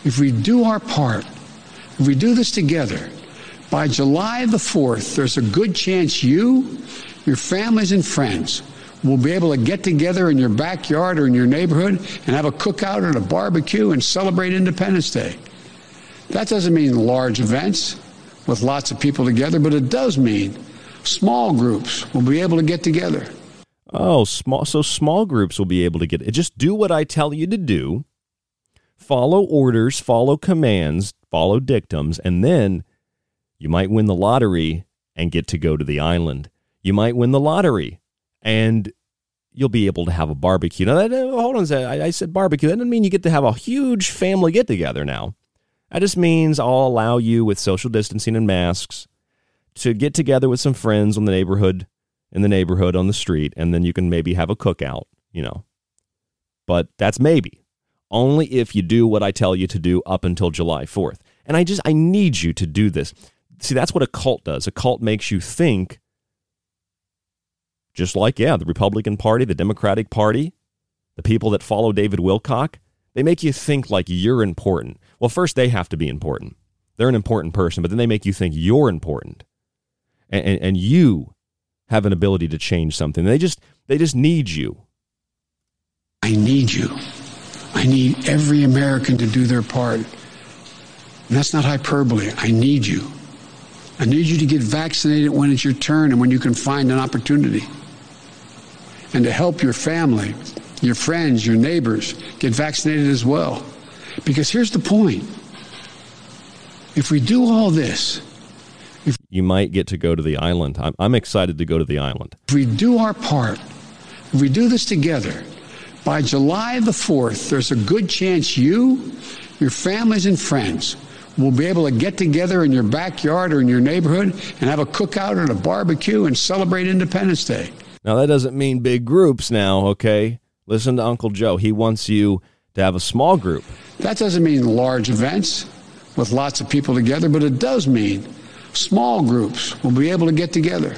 if we do our part, if we do this together, by July the 4th, there's a good chance you, your families, and friends will be able to get together in your backyard or in your neighborhood and have a cookout and a barbecue and celebrate Independence Day. That doesn't mean large events with lots of people together, but it does mean Small groups will be able to get together. Oh, small. So small groups will be able to get it. Just do what I tell you to do. Follow orders, follow commands, follow dictums, and then you might win the lottery and get to go to the island. You might win the lottery and you'll be able to have a barbecue. Now, that, hold on a second. I, I said barbecue. That doesn't mean you get to have a huge family get together now. That just means I'll allow you, with social distancing and masks, to get together with some friends on the neighborhood, in the neighborhood on the street, and then you can maybe have a cookout, you know. But that's maybe only if you do what I tell you to do up until July 4th. And I just, I need you to do this. See, that's what a cult does. A cult makes you think just like, yeah, the Republican Party, the Democratic Party, the people that follow David Wilcock, they make you think like you're important. Well, first, they have to be important. They're an important person, but then they make you think you're important. And, and, and you have an ability to change something. They just, they just need you. I need you. I need every American to do their part. And that's not hyperbole. I need you. I need you to get vaccinated when it's your turn and when you can find an opportunity and to help your family, your friends, your neighbors get vaccinated as well. Because here's the point if we do all this, if you might get to go to the island. I'm, I'm excited to go to the island. If we do our part, if we do this together, by July the 4th, there's a good chance you, your families, and friends will be able to get together in your backyard or in your neighborhood and have a cookout and a barbecue and celebrate Independence Day. Now, that doesn't mean big groups now, okay? Listen to Uncle Joe. He wants you to have a small group. That doesn't mean large events with lots of people together, but it does mean small groups will be able to get together.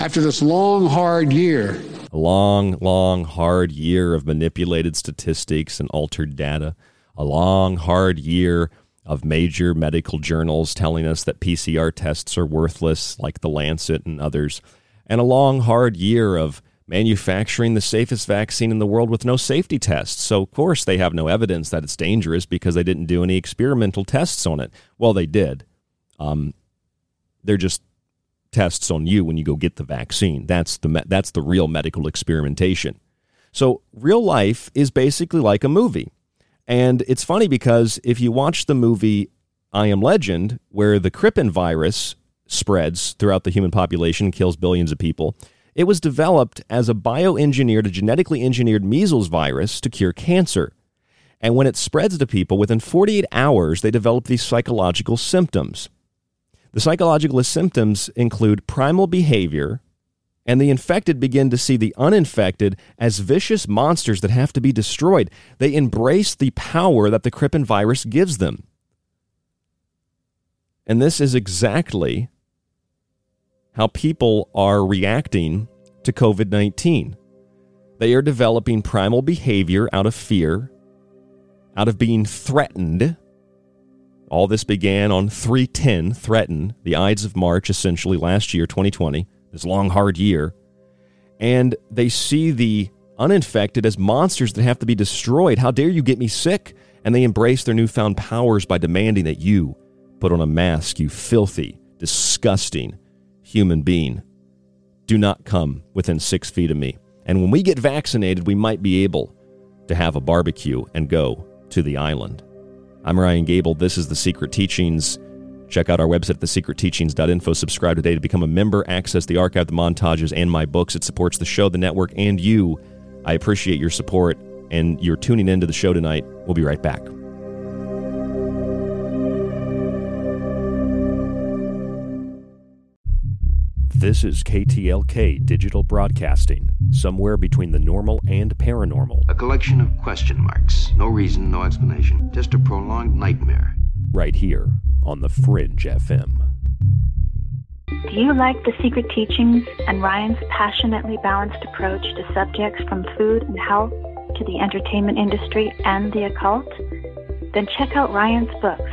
After this long, hard year, a long, long, hard year of manipulated statistics and altered data, a long, hard year of major medical journals telling us that PCR tests are worthless, like The Lancet and others and a long, hard year of manufacturing the safest vaccine in the world with no safety tests. So, of course, they have no evidence that it's dangerous because they didn't do any experimental tests on it. Well, they did. Um, they're just tests on you when you go get the vaccine. That's the me- that's the real medical experimentation. So, real life is basically like a movie. And it's funny because if you watch the movie I Am Legend, where the Krippin virus spreads throughout the human population, kills billions of people. It was developed as a bioengineered, a genetically engineered measles virus to cure cancer. And when it spreads to people, within 48 hours, they develop these psychological symptoms. The psychological symptoms include primal behavior, and the infected begin to see the uninfected as vicious monsters that have to be destroyed. They embrace the power that the Krippin virus gives them. And this is exactly how people are reacting to COVID 19. They are developing primal behavior out of fear, out of being threatened. All this began on 310, threaten, the Ides of March, essentially last year, 2020, this long, hard year. And they see the uninfected as monsters that have to be destroyed. How dare you get me sick? And they embrace their newfound powers by demanding that you put on a mask, you filthy, disgusting, human being. Do not come within six feet of me. And when we get vaccinated, we might be able to have a barbecue and go to the island. I'm Ryan Gable. This is The Secret Teachings. Check out our website thesecretteachings.info. Subscribe today to become a member, access the archive, the montages, and my books. It supports the show, the network, and you. I appreciate your support and your tuning into the show tonight. We'll be right back. This is KTLK Digital Broadcasting, somewhere between the normal and paranormal. A collection of question marks. No reason, no explanation. Just a prolonged nightmare. Right here on The Fringe FM. Do you like the secret teachings and Ryan's passionately balanced approach to subjects from food and health to the entertainment industry and the occult? Then check out Ryan's books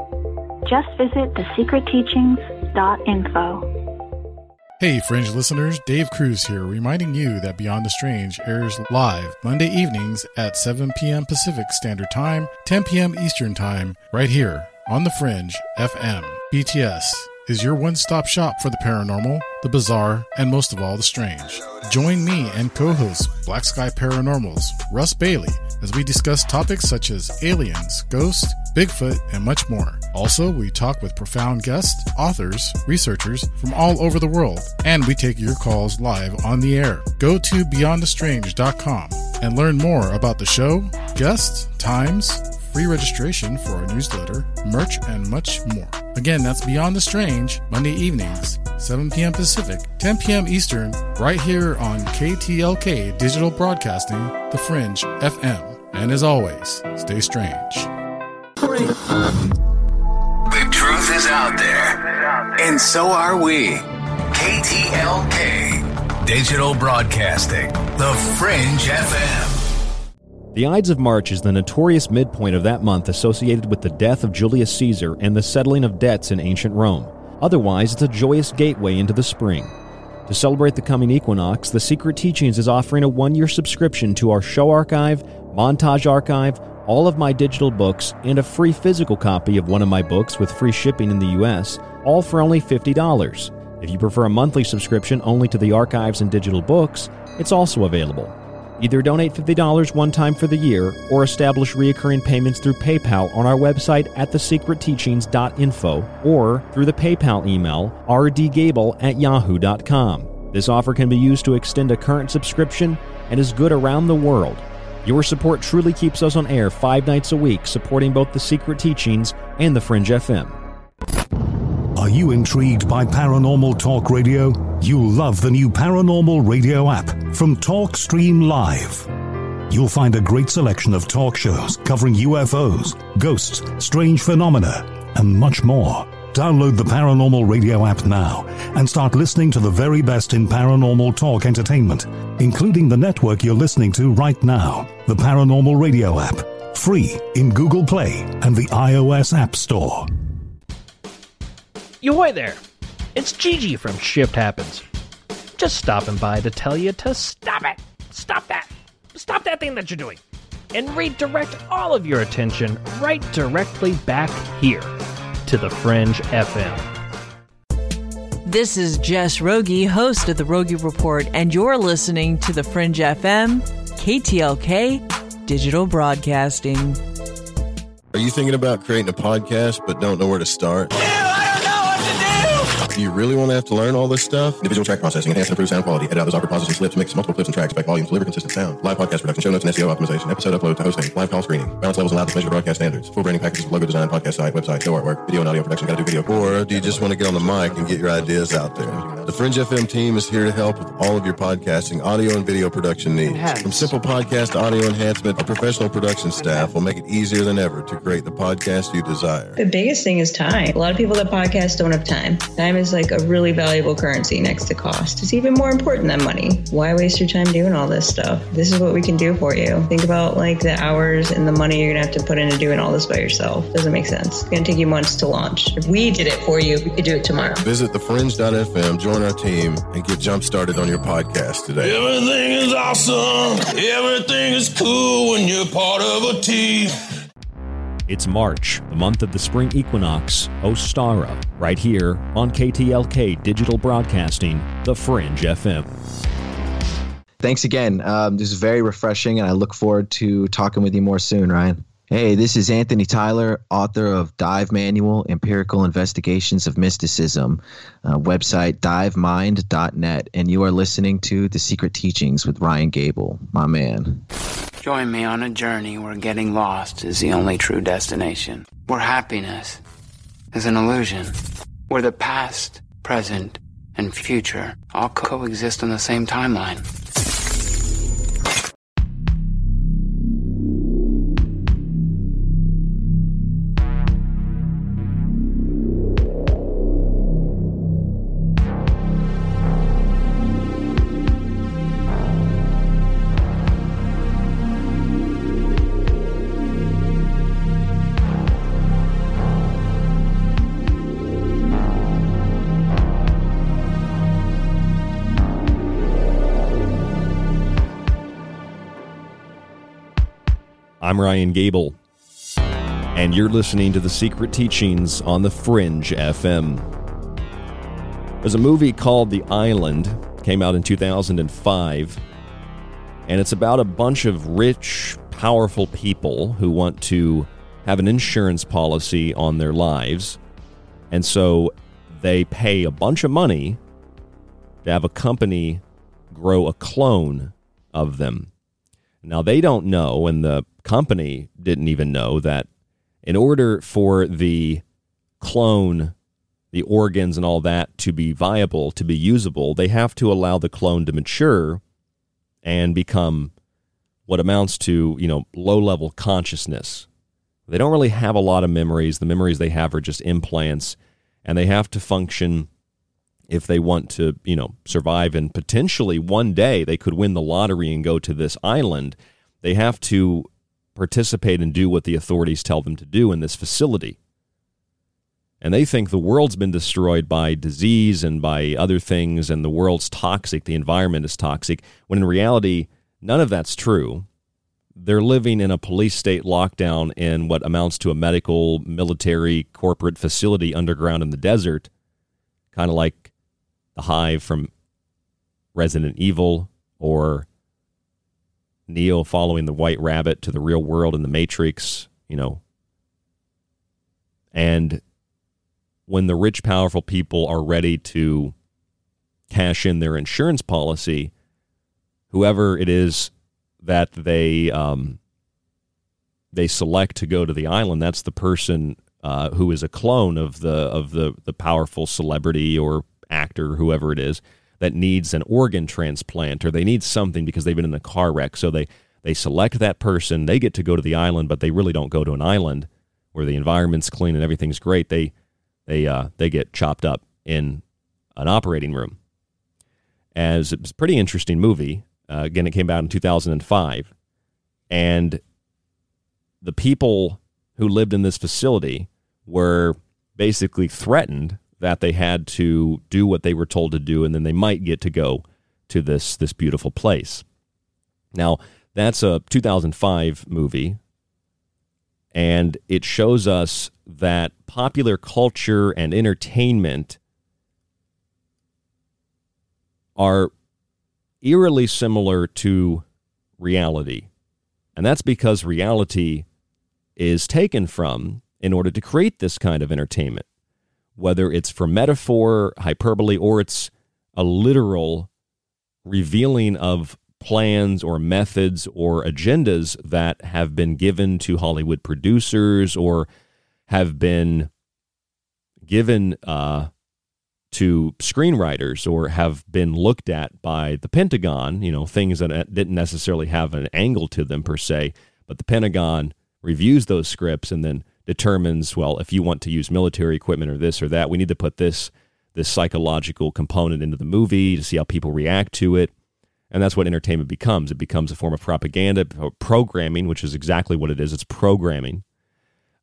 Just visit thesecretteachings.info. Hey, Fringe listeners, Dave Cruz here, reminding you that Beyond the Strange airs live Monday evenings at 7 p.m. Pacific Standard Time, 10 p.m. Eastern Time, right here on The Fringe FM. BTS is your one stop shop for the paranormal, the bizarre, and most of all, the strange. Join me and co host Black Sky Paranormals, Russ Bailey, as we discuss topics such as aliens, ghosts, Bigfoot, and much more. Also, we talk with profound guests, authors, researchers from all over the world, and we take your calls live on the air. Go to beyondthestrange.com and learn more about the show, guests, times, free registration for our newsletter, merch, and much more. Again, that's Beyond the Strange, Monday evenings, 7 p.m. Pacific, 10 p.m. Eastern, right here on KTLK Digital Broadcasting, The Fringe FM. And as always, stay strange. The truth is out there, and so are we. KTLK Digital Broadcasting, The Fringe FM. The Ides of March is the notorious midpoint of that month associated with the death of Julius Caesar and the settling of debts in ancient Rome. Otherwise, it's a joyous gateway into the spring. To celebrate the coming equinox, The Secret Teachings is offering a one year subscription to our show archive, montage archive, all of my digital books, and a free physical copy of one of my books with free shipping in the US, all for only $50. If you prefer a monthly subscription only to the archives and digital books, it's also available. Either donate $50 one time for the year or establish recurring payments through PayPal on our website at thesecretteachings.info or through the PayPal email rdgable at yahoo.com. This offer can be used to extend a current subscription and is good around the world. Your support truly keeps us on air five nights a week, supporting both the Secret Teachings and the Fringe FM. Are you intrigued by paranormal talk radio? You'll love the new paranormal radio app from TalkStream Live. You'll find a great selection of talk shows covering UFOs, ghosts, strange phenomena, and much more. Download the Paranormal Radio app now and start listening to the very best in paranormal talk entertainment, including the network you're listening to right now, the Paranormal Radio app, free in Google Play and the iOS App Store. Yoy there! It's Gigi from Shift Happens. Just stopping by to tell you to stop it! Stop that! Stop that thing that you're doing! And redirect all of your attention right directly back here to the Fringe FM. This is Jess Rogie, host of the Rogie Report, and you're listening to the Fringe FM, KTLK Digital Broadcasting. Are you thinking about creating a podcast but don't know where to start? Do you really want to have to learn all this stuff? Individual track processing, enhance and improve sound quality, edit out those awkward pauses and slips, mix multiple clips and tracks, back volumes, deliver consistent sound, live podcast production, show notes and SEO optimization, episode upload to hosting, live call screening, balance levels and loudness measure broadcast standards, full branding packages, logo design, podcast site, website, show artwork, video and audio production, gotta do video. Or do you just want to get on the mic and get your ideas out there? The Fringe FM team is here to help with all of your podcasting, audio and video production needs. Enhance. From simple podcast audio enhancement, our professional production staff will make it easier than ever to create the podcast you desire. The biggest thing is time. A lot of people that podcast don't have time. Time is like a really valuable currency next to cost. It's even more important than money. Why waste your time doing all this stuff? This is what we can do for you. Think about like the hours and the money you're gonna have to put into doing all this by yourself. Doesn't make sense. It's gonna take you months to launch. If we did it for you, we could do it tomorrow. Visit thefringe.fm, join our team, and get jump started on your podcast today. Everything is awesome. Everything is cool when you're part of a team. It's March, the month of the spring equinox, Ostara, right here on KTLK Digital Broadcasting, The Fringe FM. Thanks again. Um, this is very refreshing, and I look forward to talking with you more soon, Ryan. Hey, this is Anthony Tyler, author of Dive Manual Empirical Investigations of Mysticism, uh, website divemind.net, and you are listening to The Secret Teachings with Ryan Gable, my man. Join me on a journey where getting lost is the only true destination, where happiness is an illusion, where the past, present, and future all coexist on the same timeline. I'm Ryan Gable, and you're listening to The Secret Teachings on the Fringe FM. There's a movie called The Island, came out in 2005, and it's about a bunch of rich, powerful people who want to have an insurance policy on their lives, and so they pay a bunch of money to have a company grow a clone of them. Now, they don't know, and the company didn't even know that in order for the clone, the organs and all that to be viable, to be usable, they have to allow the clone to mature and become what amounts to, you know, low level consciousness. They don't really have a lot of memories. The memories they have are just implants, and they have to function if they want to, you know, survive and potentially one day they could win the lottery and go to this island. They have to participate and do what the authorities tell them to do in this facility. And they think the world's been destroyed by disease and by other things, and the world's toxic, the environment is toxic, when in reality, none of that's true. They're living in a police state lockdown in what amounts to a medical, military, corporate facility underground in the desert, kind of like the hive from Resident Evil or Neo following the white rabbit to the real world in the Matrix, you know. And when the rich, powerful people are ready to cash in their insurance policy, whoever it is that they um, they select to go to the island, that's the person uh, who is a clone of the of the the powerful celebrity or actor, whoever it is, that needs an organ transplant or they need something because they've been in a car wreck. So they, they select that person. They get to go to the island, but they really don't go to an island where the environment's clean and everything's great. They, they, uh, they get chopped up in an operating room. As it's a pretty interesting movie. Uh, again, it came out in 2005. And the people who lived in this facility were basically threatened that they had to do what they were told to do, and then they might get to go to this this beautiful place. Now, that's a 2005 movie, and it shows us that popular culture and entertainment are eerily similar to reality. And that's because reality is taken from in order to create this kind of entertainment whether it's for metaphor, hyperbole, or it's a literal revealing of plans or methods or agendas that have been given to Hollywood producers or have been given uh, to screenwriters or have been looked at by the Pentagon, you know, things that didn't necessarily have an angle to them per se, but the Pentagon reviews those scripts and then determines well if you want to use military equipment or this or that we need to put this this psychological component into the movie to see how people react to it. And that's what entertainment becomes. It becomes a form of propaganda programming which is exactly what it is. It's programming.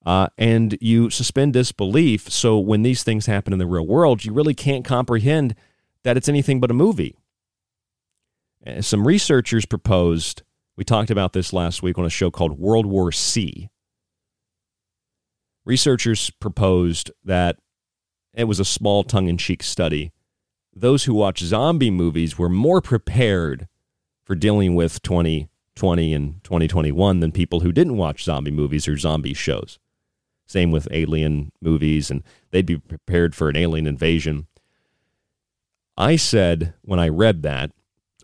Uh, and you suspend disbelief. So when these things happen in the real world you really can't comprehend that it's anything but a movie. Uh, some researchers proposed we talked about this last week on a show called world war c Researchers proposed that it was a small tongue in cheek study. Those who watch zombie movies were more prepared for dealing with 2020 2020 and 2021 than people who didn't watch zombie movies or zombie shows. Same with alien movies, and they'd be prepared for an alien invasion. I said when I read that,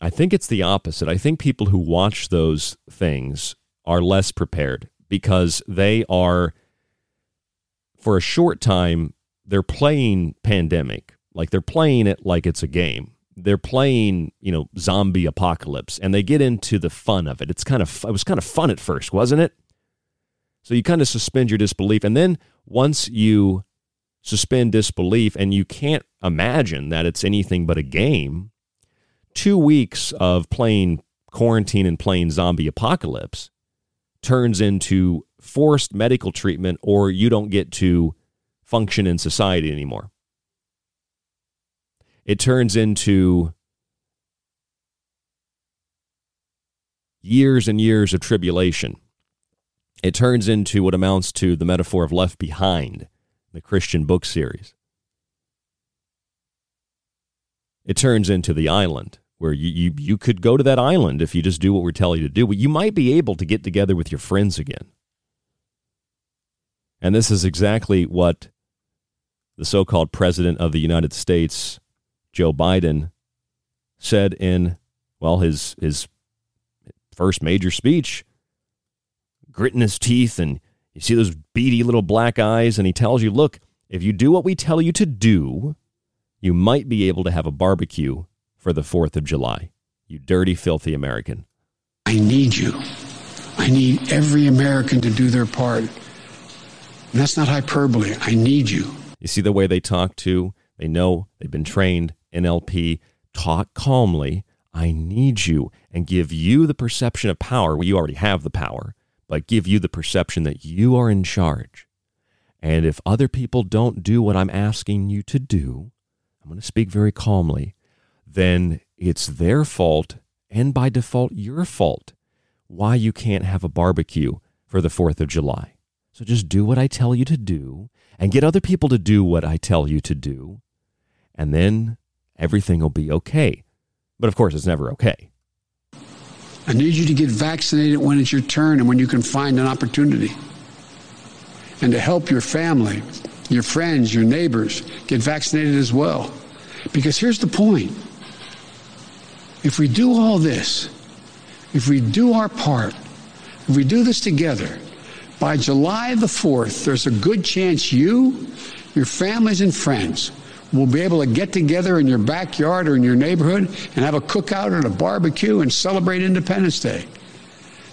I think it's the opposite. I think people who watch those things are less prepared because they are, for a short time, they're playing pandemic. Like they're playing it like it's a game. They're playing, you know, zombie apocalypse and they get into the fun of it. It's kind of, it was kind of fun at first, wasn't it? So you kind of suspend your disbelief. And then once you suspend disbelief and you can't imagine that it's anything but a game, two weeks of playing quarantine and playing zombie apocalypse turns into forced medical treatment or you don't get to function in society anymore. It turns into years and years of tribulation. It turns into what amounts to the metaphor of left behind, the Christian book series. It turns into the island, where you, you, you could go to that island if you just do what we're telling you to do, but you might be able to get together with your friends again. And this is exactly what the so called President of the United States, Joe Biden, said in, well, his, his first major speech, gritting his teeth, and you see those beady little black eyes, and he tells you, look, if you do what we tell you to do, you might be able to have a barbecue for the 4th of July. You dirty, filthy American. I need you. I need every American to do their part. And that's not hyperbole. I need you. You see the way they talk to, they know they've been trained, in NLP, talk calmly. I need you and give you the perception of power. Well, you already have the power, but give you the perception that you are in charge. And if other people don't do what I'm asking you to do, I'm going to speak very calmly, then it's their fault and by default your fault why you can't have a barbecue for the 4th of July. So just do what I tell you to do and get other people to do what I tell you to do, and then everything will be okay. But of course, it's never okay. I need you to get vaccinated when it's your turn and when you can find an opportunity. And to help your family, your friends, your neighbors get vaccinated as well. Because here's the point if we do all this, if we do our part, if we do this together, by July the 4th, there's a good chance you, your families, and friends will be able to get together in your backyard or in your neighborhood and have a cookout and a barbecue and celebrate Independence Day.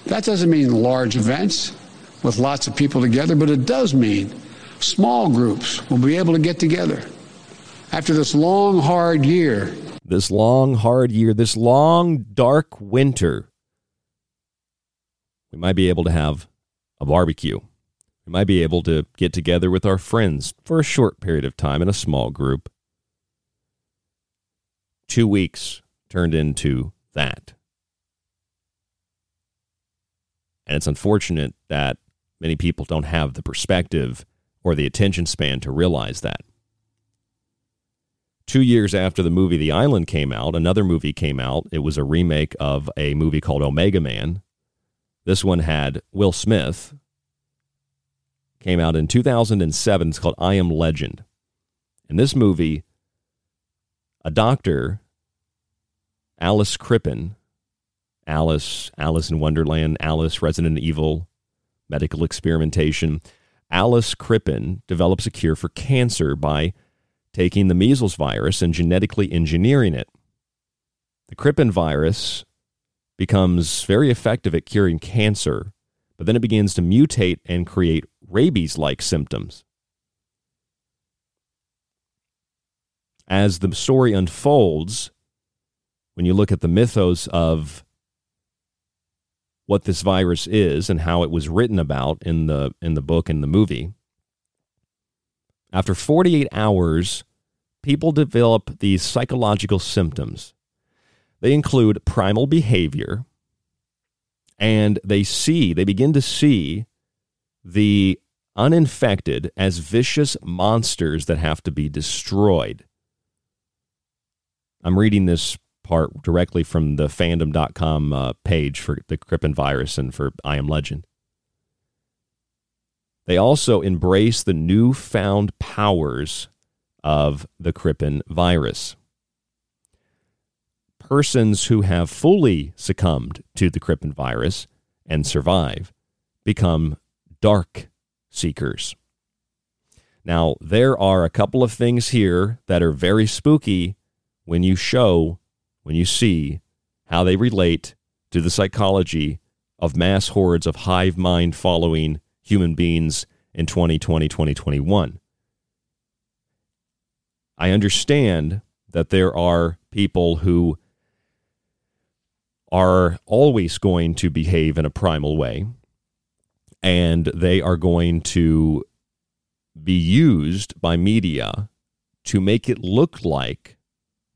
That doesn't mean large events with lots of people together, but it does mean small groups will be able to get together. After this long, hard year, this long, hard year, this long, dark winter, we might be able to have a barbecue. We might be able to get together with our friends for a short period of time in a small group. Two weeks turned into that. And it's unfortunate that many people don't have the perspective or the attention span to realize that. Two years after the movie The Island came out, another movie came out. It was a remake of a movie called Omega Man this one had Will Smith. Came out in 2007. It's called I Am Legend. In this movie, a doctor, Alice Krippin, Alice, Alice in Wonderland, Alice, Resident Evil, medical experimentation. Alice Krippin develops a cure for cancer by taking the measles virus and genetically engineering it. The Krippin virus becomes very effective at curing cancer, but then it begins to mutate and create rabies like symptoms. As the story unfolds, when you look at the mythos of what this virus is and how it was written about in the in the book and the movie, after 48 hours, people develop these psychological symptoms they include primal behavior, and they see, they begin to see the uninfected as vicious monsters that have to be destroyed. I'm reading this part directly from the fandom.com uh, page for the Krippin virus and for I Am Legend. They also embrace the newfound powers of the Krippin virus. Persons who have fully succumbed to the Krippin virus and survive become dark seekers. Now, there are a couple of things here that are very spooky when you show, when you see how they relate to the psychology of mass hordes of hive mind following human beings in 2020, 2021. I understand that there are people who are always going to behave in a primal way and they are going to be used by media to make it look like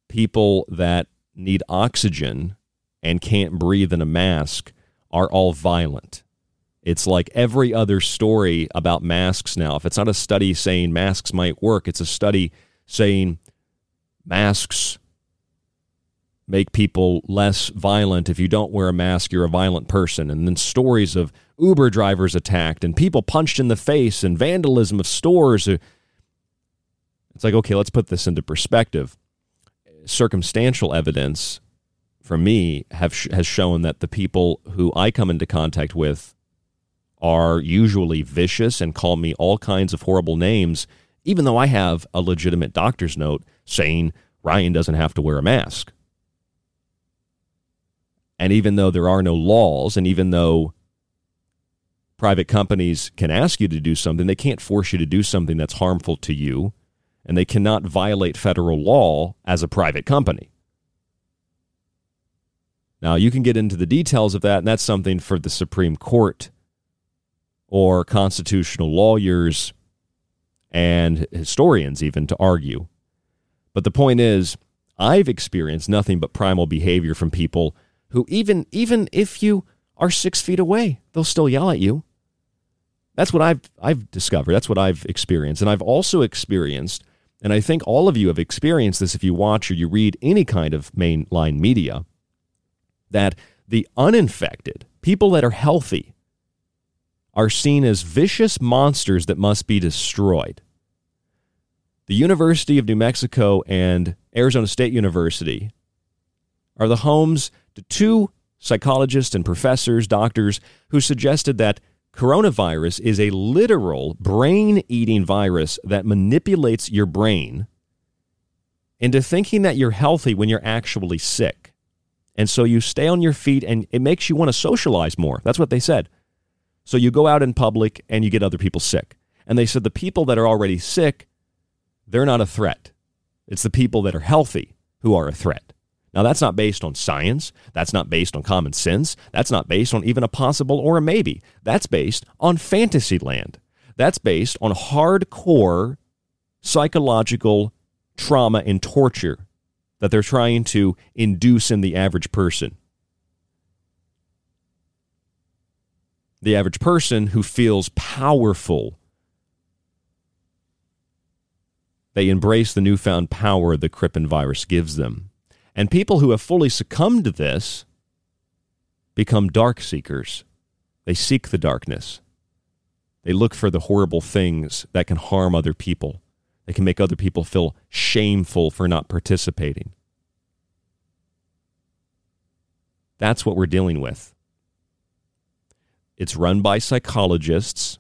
people that need oxygen and can't breathe in a mask are all violent. It's like every other story about masks now. If it's not a study saying masks might work, it's a study saying masks make people less violent. If you don't wear a mask, you're a violent person. And then stories of Uber drivers attacked and people punched in the face and vandalism of stores. It's like, okay, let's put this into perspective. Circumstantial evidence for me have has shown that the people who I come into contact with are usually vicious and call me all kinds of horrible names, even though I have a legitimate doctor's note saying Ryan doesn't have to wear a mask. And even though there are no laws, and even though private companies can ask you to do something, they can't force you to do something that's harmful to you, and they cannot violate federal law as a private company. Now, you can get into the details of that, and that's something for the Supreme Court or constitutional lawyers and historians, even to argue. But the point is, I've experienced nothing but primal behavior from people who even even if you are six feet away, they'll still yell at you. That's what I've I've discovered. That's what I've experienced, and I've also experienced, and I think all of you have experienced this if you watch or you read any kind of mainline media, that the uninfected, people that are healthy, are seen as vicious monsters that must be destroyed. The University of New Mexico and Arizona State University are the homes to two psychologists and professors, doctors, who suggested that coronavirus is a literal brain eating virus that manipulates your brain into thinking that you're healthy when you're actually sick. And so you stay on your feet and it makes you want to socialize more. That's what they said. So you go out in public and you get other people sick. And they said the people that are already sick, they're not a threat. It's the people that are healthy who are a threat. Now, that's not based on science. That's not based on common sense. That's not based on even a possible or a maybe. That's based on fantasy land. That's based on hardcore psychological trauma and torture that they're trying to induce in the average person. The average person who feels powerful. They embrace the newfound power the Krippin virus gives them. And people who have fully succumbed to this become dark seekers. They seek the darkness. They look for the horrible things that can harm other people. They can make other people feel shameful for not participating. That's what we're dealing with. It's run by psychologists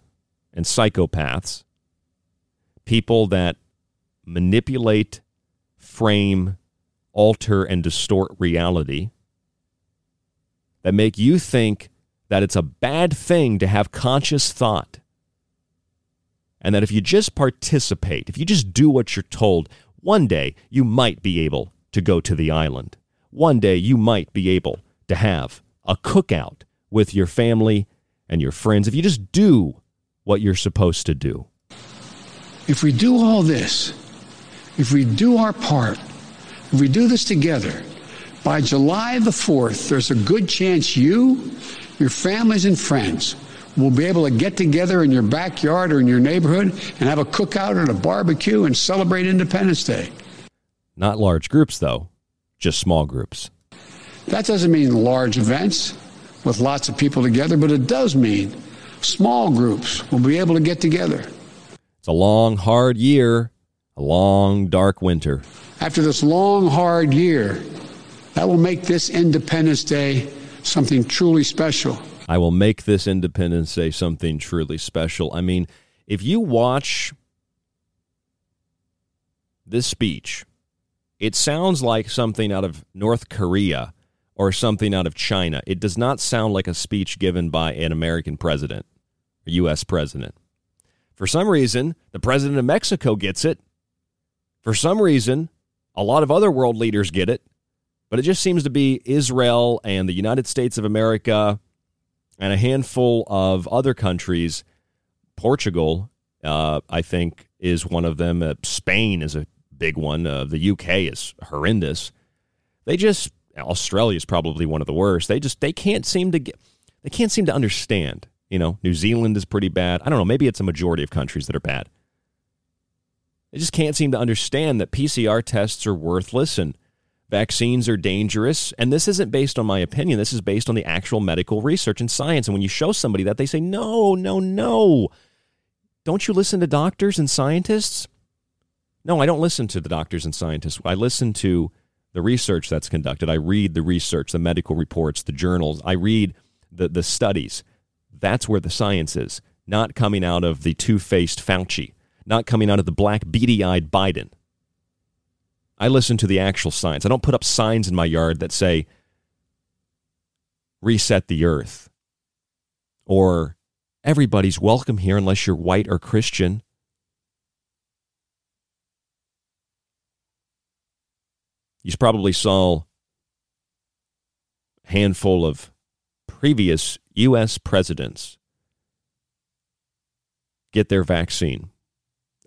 and psychopaths, people that manipulate, frame, alter and distort reality that make you think that it's a bad thing to have conscious thought. And that if you just participate, if you just do what you're told, one day you might be able to go to the island. One day you might be able to have a cookout with your family and your friends if you just do what you're supposed to do. If we do all this, if we do our part, if we do this together, by July the 4th, there's a good chance you, your families, and friends will be able to get together in your backyard or in your neighborhood and have a cookout and a barbecue and celebrate Independence Day. Not large groups, though. just small groups. That doesn't mean large events with lots of people together, but it does mean small groups will be able to get together. It's a long, hard year, a long, dark winter. After this long, hard year, that will make this Independence Day something truly special. I will make this Independence Day something truly special. I mean, if you watch this speech, it sounds like something out of North Korea or something out of China. It does not sound like a speech given by an American president, a U.S. president. For some reason, the president of Mexico gets it. For some reason, a lot of other world leaders get it. But it just seems to be Israel and the United States of America and a handful of other countries. Portugal, uh, I think, is one of them. Uh, Spain is a big one. Uh, the UK is horrendous. They just Australia is probably one of the worst. They just they can't seem to get they can't seem to understand. You know, New Zealand is pretty bad. I don't know. Maybe it's a majority of countries that are bad. They just can't seem to understand that PCR tests are worthless and vaccines are dangerous. And this isn't based on my opinion. This is based on the actual medical research and science. And when you show somebody that, they say, no, no, no. Don't you listen to doctors and scientists? No, I don't listen to the doctors and scientists. I listen to the research that's conducted. I read the research, the medical reports, the journals. I read the, the studies. That's where the science is, not coming out of the two faced Fauci, not coming out of the black, beady eyed Biden. I listen to the actual science. I don't put up signs in my yard that say, reset the earth, or everybody's welcome here unless you're white or Christian. You probably saw a handful of previous U.S. presidents get their vaccine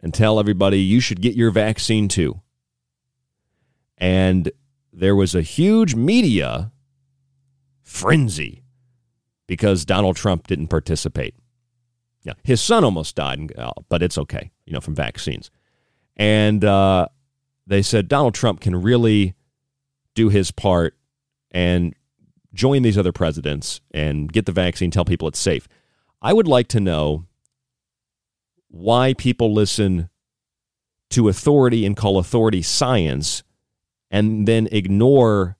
and tell everybody you should get your vaccine too. And there was a huge media frenzy because Donald Trump didn't participate. Yeah, his son almost died, uh, but it's okay, you know, from vaccines. And uh, they said Donald Trump can really do his part and join these other presidents and get the vaccine, tell people it's safe. I would like to know why people listen to authority and call authority science and then ignore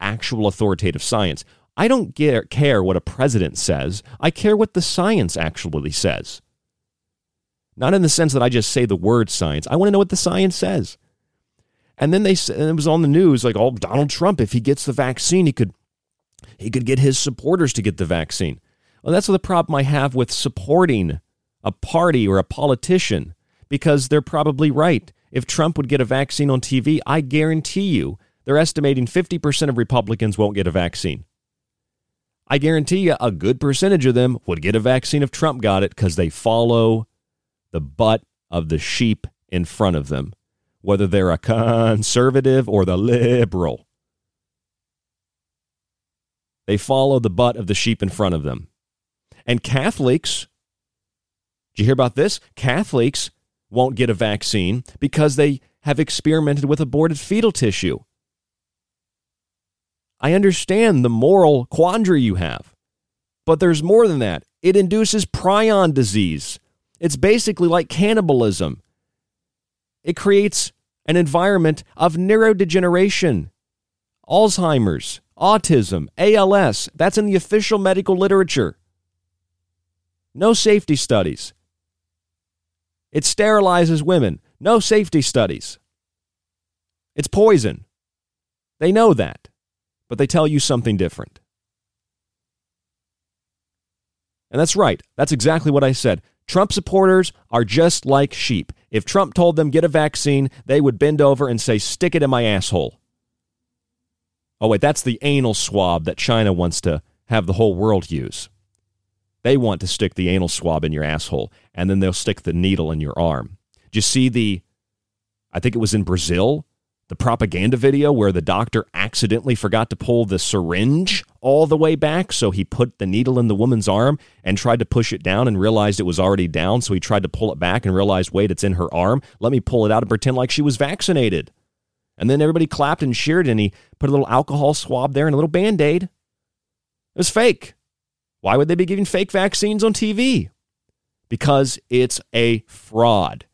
actual authoritative science. I don't care what a president says. I care what the science actually says. Not in the sense that I just say the word science. I want to know what the science says. And then they and it was on the news like, oh, Donald Trump, if he gets the vaccine, he could he could get his supporters to get the vaccine. Well, that's the problem I have with supporting a party or a politician because they're probably right. If Trump would get a vaccine on TV, I guarantee you they're estimating 50% of Republicans won't get a vaccine. I guarantee you a good percentage of them would get a vaccine if Trump got it because they follow the butt of the sheep in front of them whether they're a conservative or the liberal. They follow the butt of the sheep in front of them. And Catholics, you hear about this? Catholics won't get a vaccine because they have experimented with aborted fetal tissue. I understand the moral quandary you have, but there's more than that. It induces prion disease. It's basically like cannibalism. It creates an environment of neurodegeneration, Alzheimer's, autism, ALS. That's in the official medical literature. No safety studies. It sterilizes women. No safety studies. It's poison. They know that, but they tell you something different. And that's right. That's exactly what I said. Trump supporters are just like sheep. If Trump told them get a vaccine, they would bend over and say, stick it in my asshole. Oh, wait, that's the anal swab that China wants to have the whole world use. They want to stick the anal swab in your asshole, and then they'll stick the needle in your arm. Do you see the, I think it was in Brazil, the propaganda video where the doctor accidentally forgot to pull the syringe all the way back. So he put the needle in the woman's arm and tried to push it down and realized it was already down. So he tried to pull it back and realized, wait, it's in her arm. Let me pull it out and pretend like she was vaccinated. And then everybody clapped and cheered, and he put a little alcohol swab there and a little band aid. It was fake. Why would they be giving fake vaccines on TV? Because it's a fraud.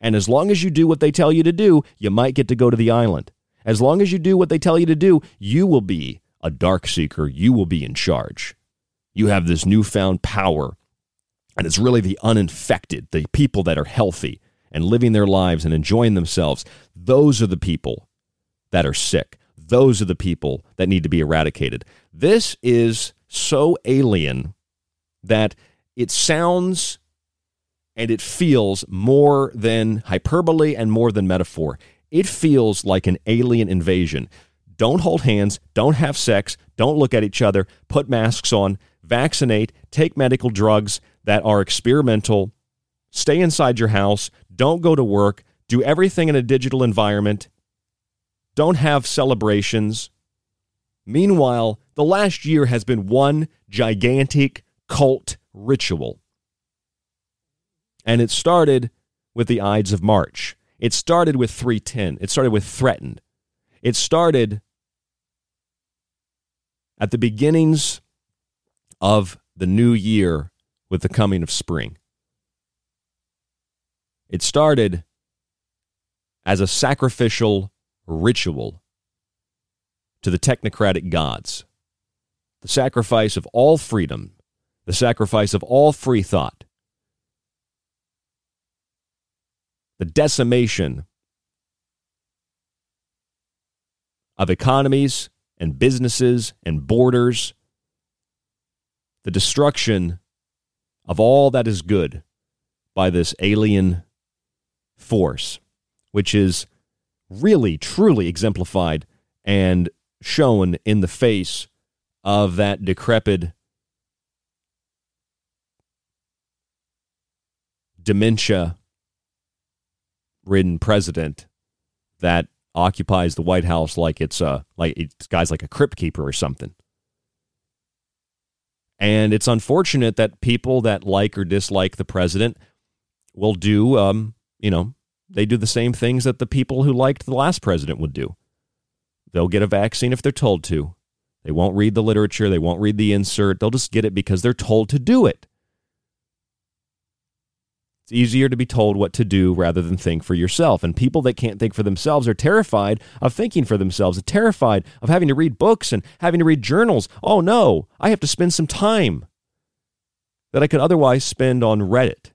And as long as you do what they tell you to do, you might get to go to the island. As long as you do what they tell you to do, you will be a dark seeker. You will be in charge. You have this newfound power. And it's really the uninfected, the people that are healthy and living their lives and enjoying themselves. Those are the people that are sick. Those are the people that need to be eradicated. This is so alien that it sounds and it feels more than hyperbole and more than metaphor. It feels like an alien invasion. Don't hold hands, don't have sex, don't look at each other, put masks on, vaccinate, take medical drugs that are experimental, stay inside your house, don't go to work, do everything in a digital environment, don't have celebrations. Meanwhile, the last year has been one gigantic cult ritual. And it started with the Ides of March. It started with 310. It started with threatened. It started at the beginnings of the new year with the coming of spring. It started as a sacrificial ritual to the technocratic gods, the sacrifice of all freedom, the sacrifice of all free thought, the decimation of economies and businesses and borders, the destruction of all that is good by this alien force, which is really, truly exemplified and shown in the face of that decrepit, dementia ridden president that occupies the White House like it's a like it's guys like a crypt keeper or something. And it's unfortunate that people that like or dislike the president will do, um, you know, they do the same things that the people who liked the last president would do. They'll get a vaccine if they're told to. They won't read the literature. They won't read the insert. They'll just get it because they're told to do it. It's easier to be told what to do rather than think for yourself. And people that can't think for themselves are terrified of thinking for themselves, are terrified of having to read books and having to read journals. Oh no, I have to spend some time that I could otherwise spend on Reddit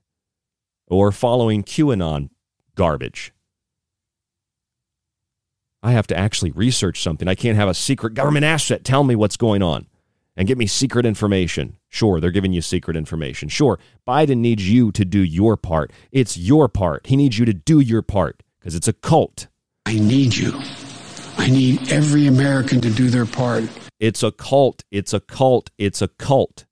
or following QAnon garbage. I have to actually research something. I can't have a secret government asset tell me what's going on and get me secret information. Sure, they're giving you secret information. Sure, Biden needs you to do your part. It's your part. He needs you to do your part because it's a cult. I need you. I need every American to do their part. It's a cult. It's a cult. It's a cult.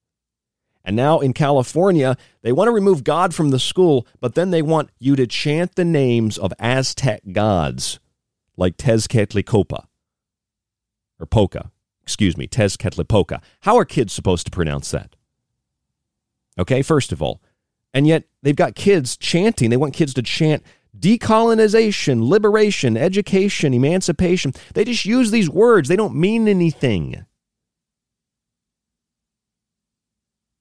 And now in California, they want to remove God from the school, but then they want you to chant the names of Aztec gods like Tezcatlipoca or Poca excuse me, Tezcatlipoca. How are kids supposed to pronounce that? Okay, first of all. And yet they've got kids chanting. They want kids to chant decolonization, liberation, education, emancipation. They just use these words, they don't mean anything.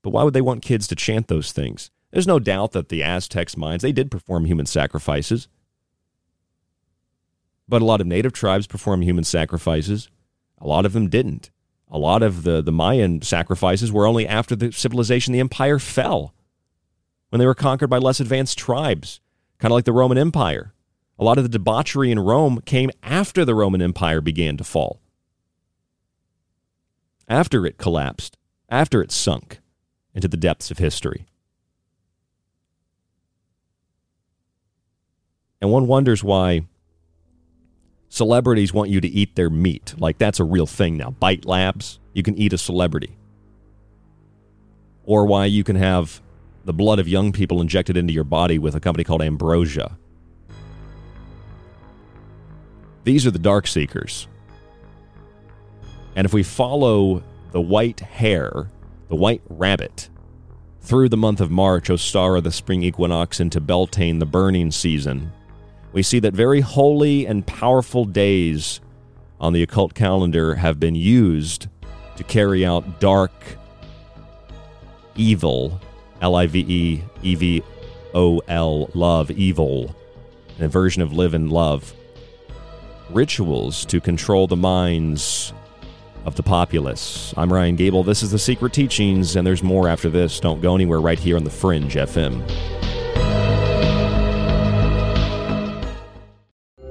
But why would they want kids to chant those things? There's no doubt that the Aztecs' minds, they did perform human sacrifices. But a lot of native tribes perform human sacrifices. A lot of them didn't. A lot of the, the Mayan sacrifices were only after the civilization, the empire fell, when they were conquered by less advanced tribes, kind of like the Roman Empire. A lot of the debauchery in Rome came after the Roman Empire began to fall, after it collapsed, after it sunk into the depths of history. And one wonders why celebrities want you to eat their meat. Like that's a real thing now. Bite Labs, you can eat a celebrity. Or why you can have the blood of young people injected into your body with a company called Ambrosia. These are the dark seekers. And if we follow the white hare, the white rabbit, through the month of March, Ostara, the spring equinox, into Beltane, the burning season, we see that very holy and powerful days on the occult calendar have been used to carry out dark, evil, L I V E E V O L, love, evil, an version of live and love, rituals to control the minds of the populace. I'm Ryan Gable. This is The Secret Teachings, and there's more after this. Don't go anywhere right here on The Fringe FM.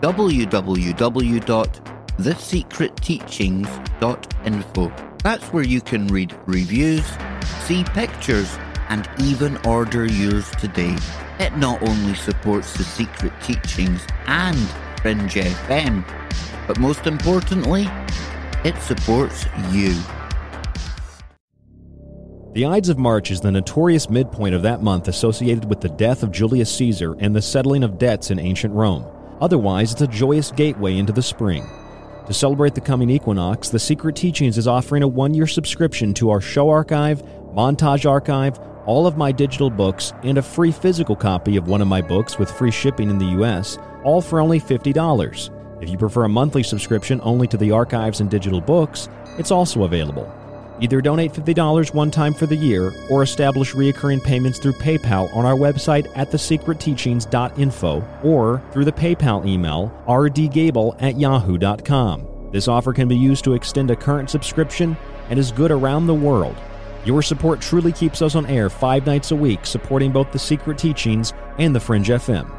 www.thesecretteachings.info. That's where you can read reviews, see pictures, and even order yours today. It not only supports the secret teachings and Fringe FM, but most importantly, it supports you. The Ides of March is the notorious midpoint of that month associated with the death of Julius Caesar and the settling of debts in ancient Rome. Otherwise, it's a joyous gateway into the spring. To celebrate the coming equinox, The Secret Teachings is offering a one year subscription to our show archive, montage archive, all of my digital books, and a free physical copy of one of my books with free shipping in the US, all for only $50. If you prefer a monthly subscription only to the archives and digital books, it's also available. Either donate $50 one time for the year or establish recurring payments through PayPal on our website at thesecretteachings.info or through the PayPal email rdgable at yahoo.com. This offer can be used to extend a current subscription and is good around the world. Your support truly keeps us on air five nights a week, supporting both the Secret Teachings and the Fringe FM.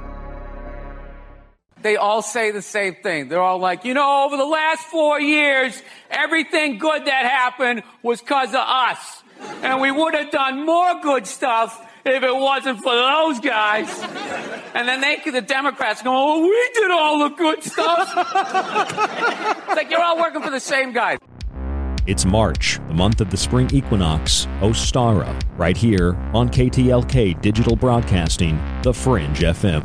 They all say the same thing. They're all like, you know, over the last four years, everything good that happened was because of us. And we would have done more good stuff if it wasn't for those guys. And then they, the Democrats go, oh, we did all the good stuff. it's like you're all working for the same guy. It's March, the month of the spring equinox, Ostara, right here on KTLK Digital Broadcasting, The Fringe FM.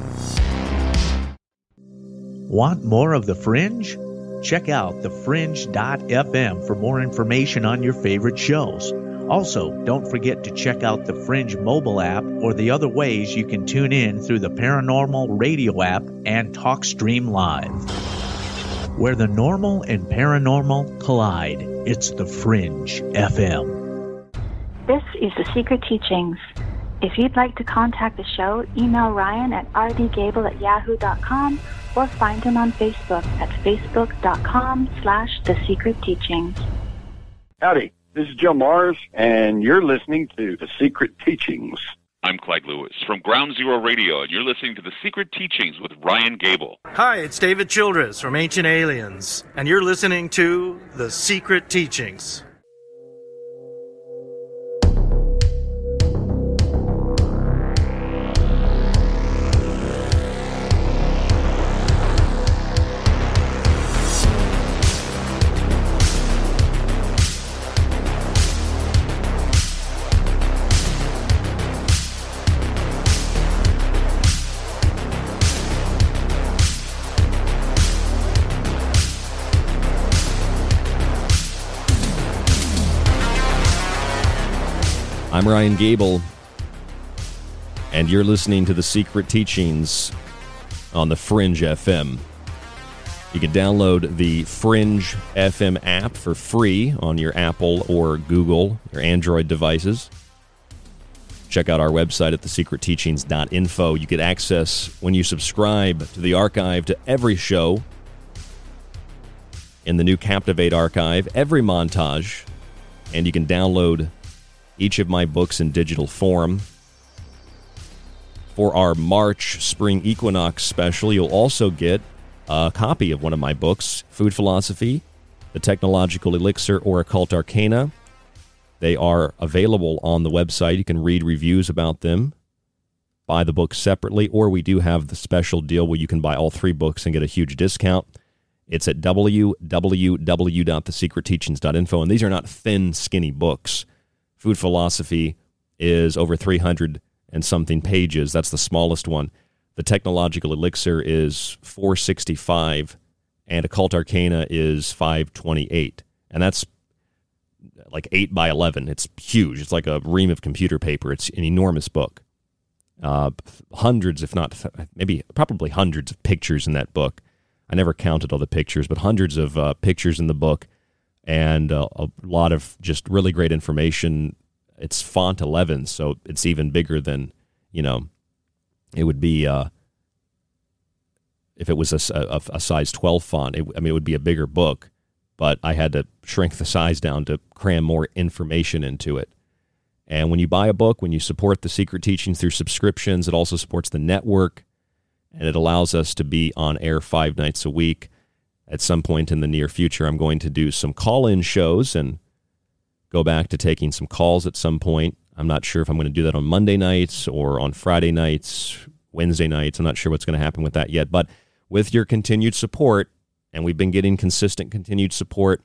Want more of The Fringe? Check out thefringe.fm for more information on your favorite shows. Also, don't forget to check out the Fringe mobile app or the other ways you can tune in through the Paranormal Radio app and TalkStream Live. Where the normal and paranormal collide, it's the Fringe FM. This is The Secret Teachings. If you'd like to contact the show, email Ryan at rdgable at yahoo.com or find him on Facebook at facebook.com slash The Secret Teachings. Howdy, this is Joe Mars, and you're listening to The Secret Teachings. I'm Clyde Lewis from Ground Zero Radio, and you're listening to The Secret Teachings with Ryan Gable. Hi, it's David Childress from Ancient Aliens, and you're listening to The Secret Teachings. I'm Ryan Gable, and you're listening to The Secret Teachings on the Fringe FM. You can download the Fringe FM app for free on your Apple or Google, your Android devices. Check out our website at thesecretteachings.info. You get access when you subscribe to the archive to every show in the new Captivate archive, every montage, and you can download each of my books in digital form. For our March Spring Equinox special, you'll also get a copy of one of my books, Food Philosophy, The Technological Elixir, or Occult Arcana. They are available on the website. You can read reviews about them, buy the books separately, or we do have the special deal where you can buy all three books and get a huge discount. It's at www.thesecretteachings.info. And these are not thin, skinny books. Food Philosophy is over 300 and something pages. That's the smallest one. The Technological Elixir is 465, and Occult Arcana is 528. And that's like 8 by 11. It's huge. It's like a ream of computer paper. It's an enormous book. Uh, hundreds, if not maybe probably hundreds of pictures in that book. I never counted all the pictures, but hundreds of uh, pictures in the book and uh, a lot of just really great information. It's font 11, so it's even bigger than, you know, it would be uh, if it was a, a, a size 12 font. It, I mean, it would be a bigger book, but I had to shrink the size down to cram more information into it. And when you buy a book, when you support the secret teachings through subscriptions, it also supports the network and it allows us to be on air five nights a week. At some point in the near future, I'm going to do some call in shows and go back to taking some calls at some point. I'm not sure if I'm going to do that on Monday nights or on Friday nights, Wednesday nights. I'm not sure what's going to happen with that yet. But with your continued support, and we've been getting consistent continued support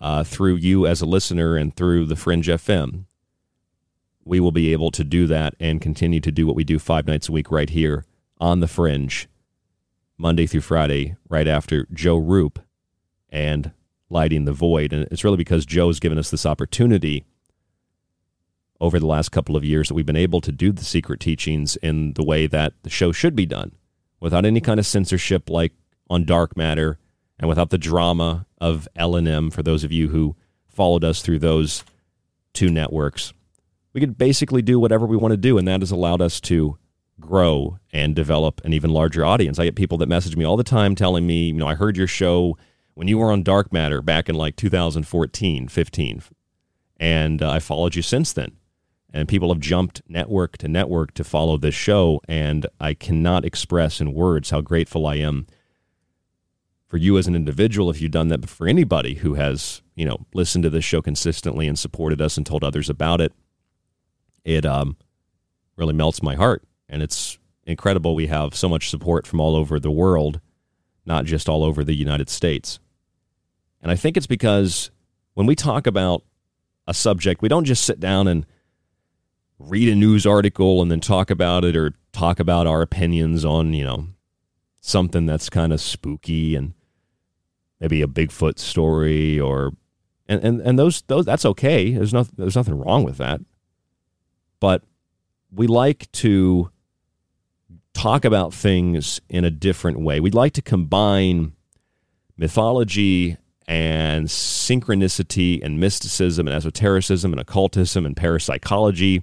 uh, through you as a listener and through the Fringe FM, we will be able to do that and continue to do what we do five nights a week right here on the Fringe, Monday through Friday, right after Joe Rupe and Lighting the Void. And it's really because Joe's given us this opportunity over the last couple of years that we've been able to do the secret teachings in the way that the show should be done without any kind of censorship like on dark matter and without the drama of L&M for those of you who followed us through those two networks. We could basically do whatever we want to do and that has allowed us to grow and develop an even larger audience. I get people that message me all the time telling me, you know, I heard your show when you were on Dark Matter back in like 2014, 15, and uh, I followed you since then. And people have jumped network to network to follow this show, and I cannot express in words how grateful I am for you as an individual if you've done that, but for anybody who has, you know, listened to this show consistently and supported us and told others about it. It um, really melts my heart and it's incredible we have so much support from all over the world, not just all over the United States. And I think it's because when we talk about a subject, we don't just sit down and read a news article and then talk about it or talk about our opinions on, you know, something that's kind of spooky and maybe a Bigfoot story or and, and, and those those that's okay. There's nothing there's nothing wrong with that. But we like to talk about things in a different way. We'd like to combine mythology and synchronicity and mysticism and esotericism and occultism and parapsychology,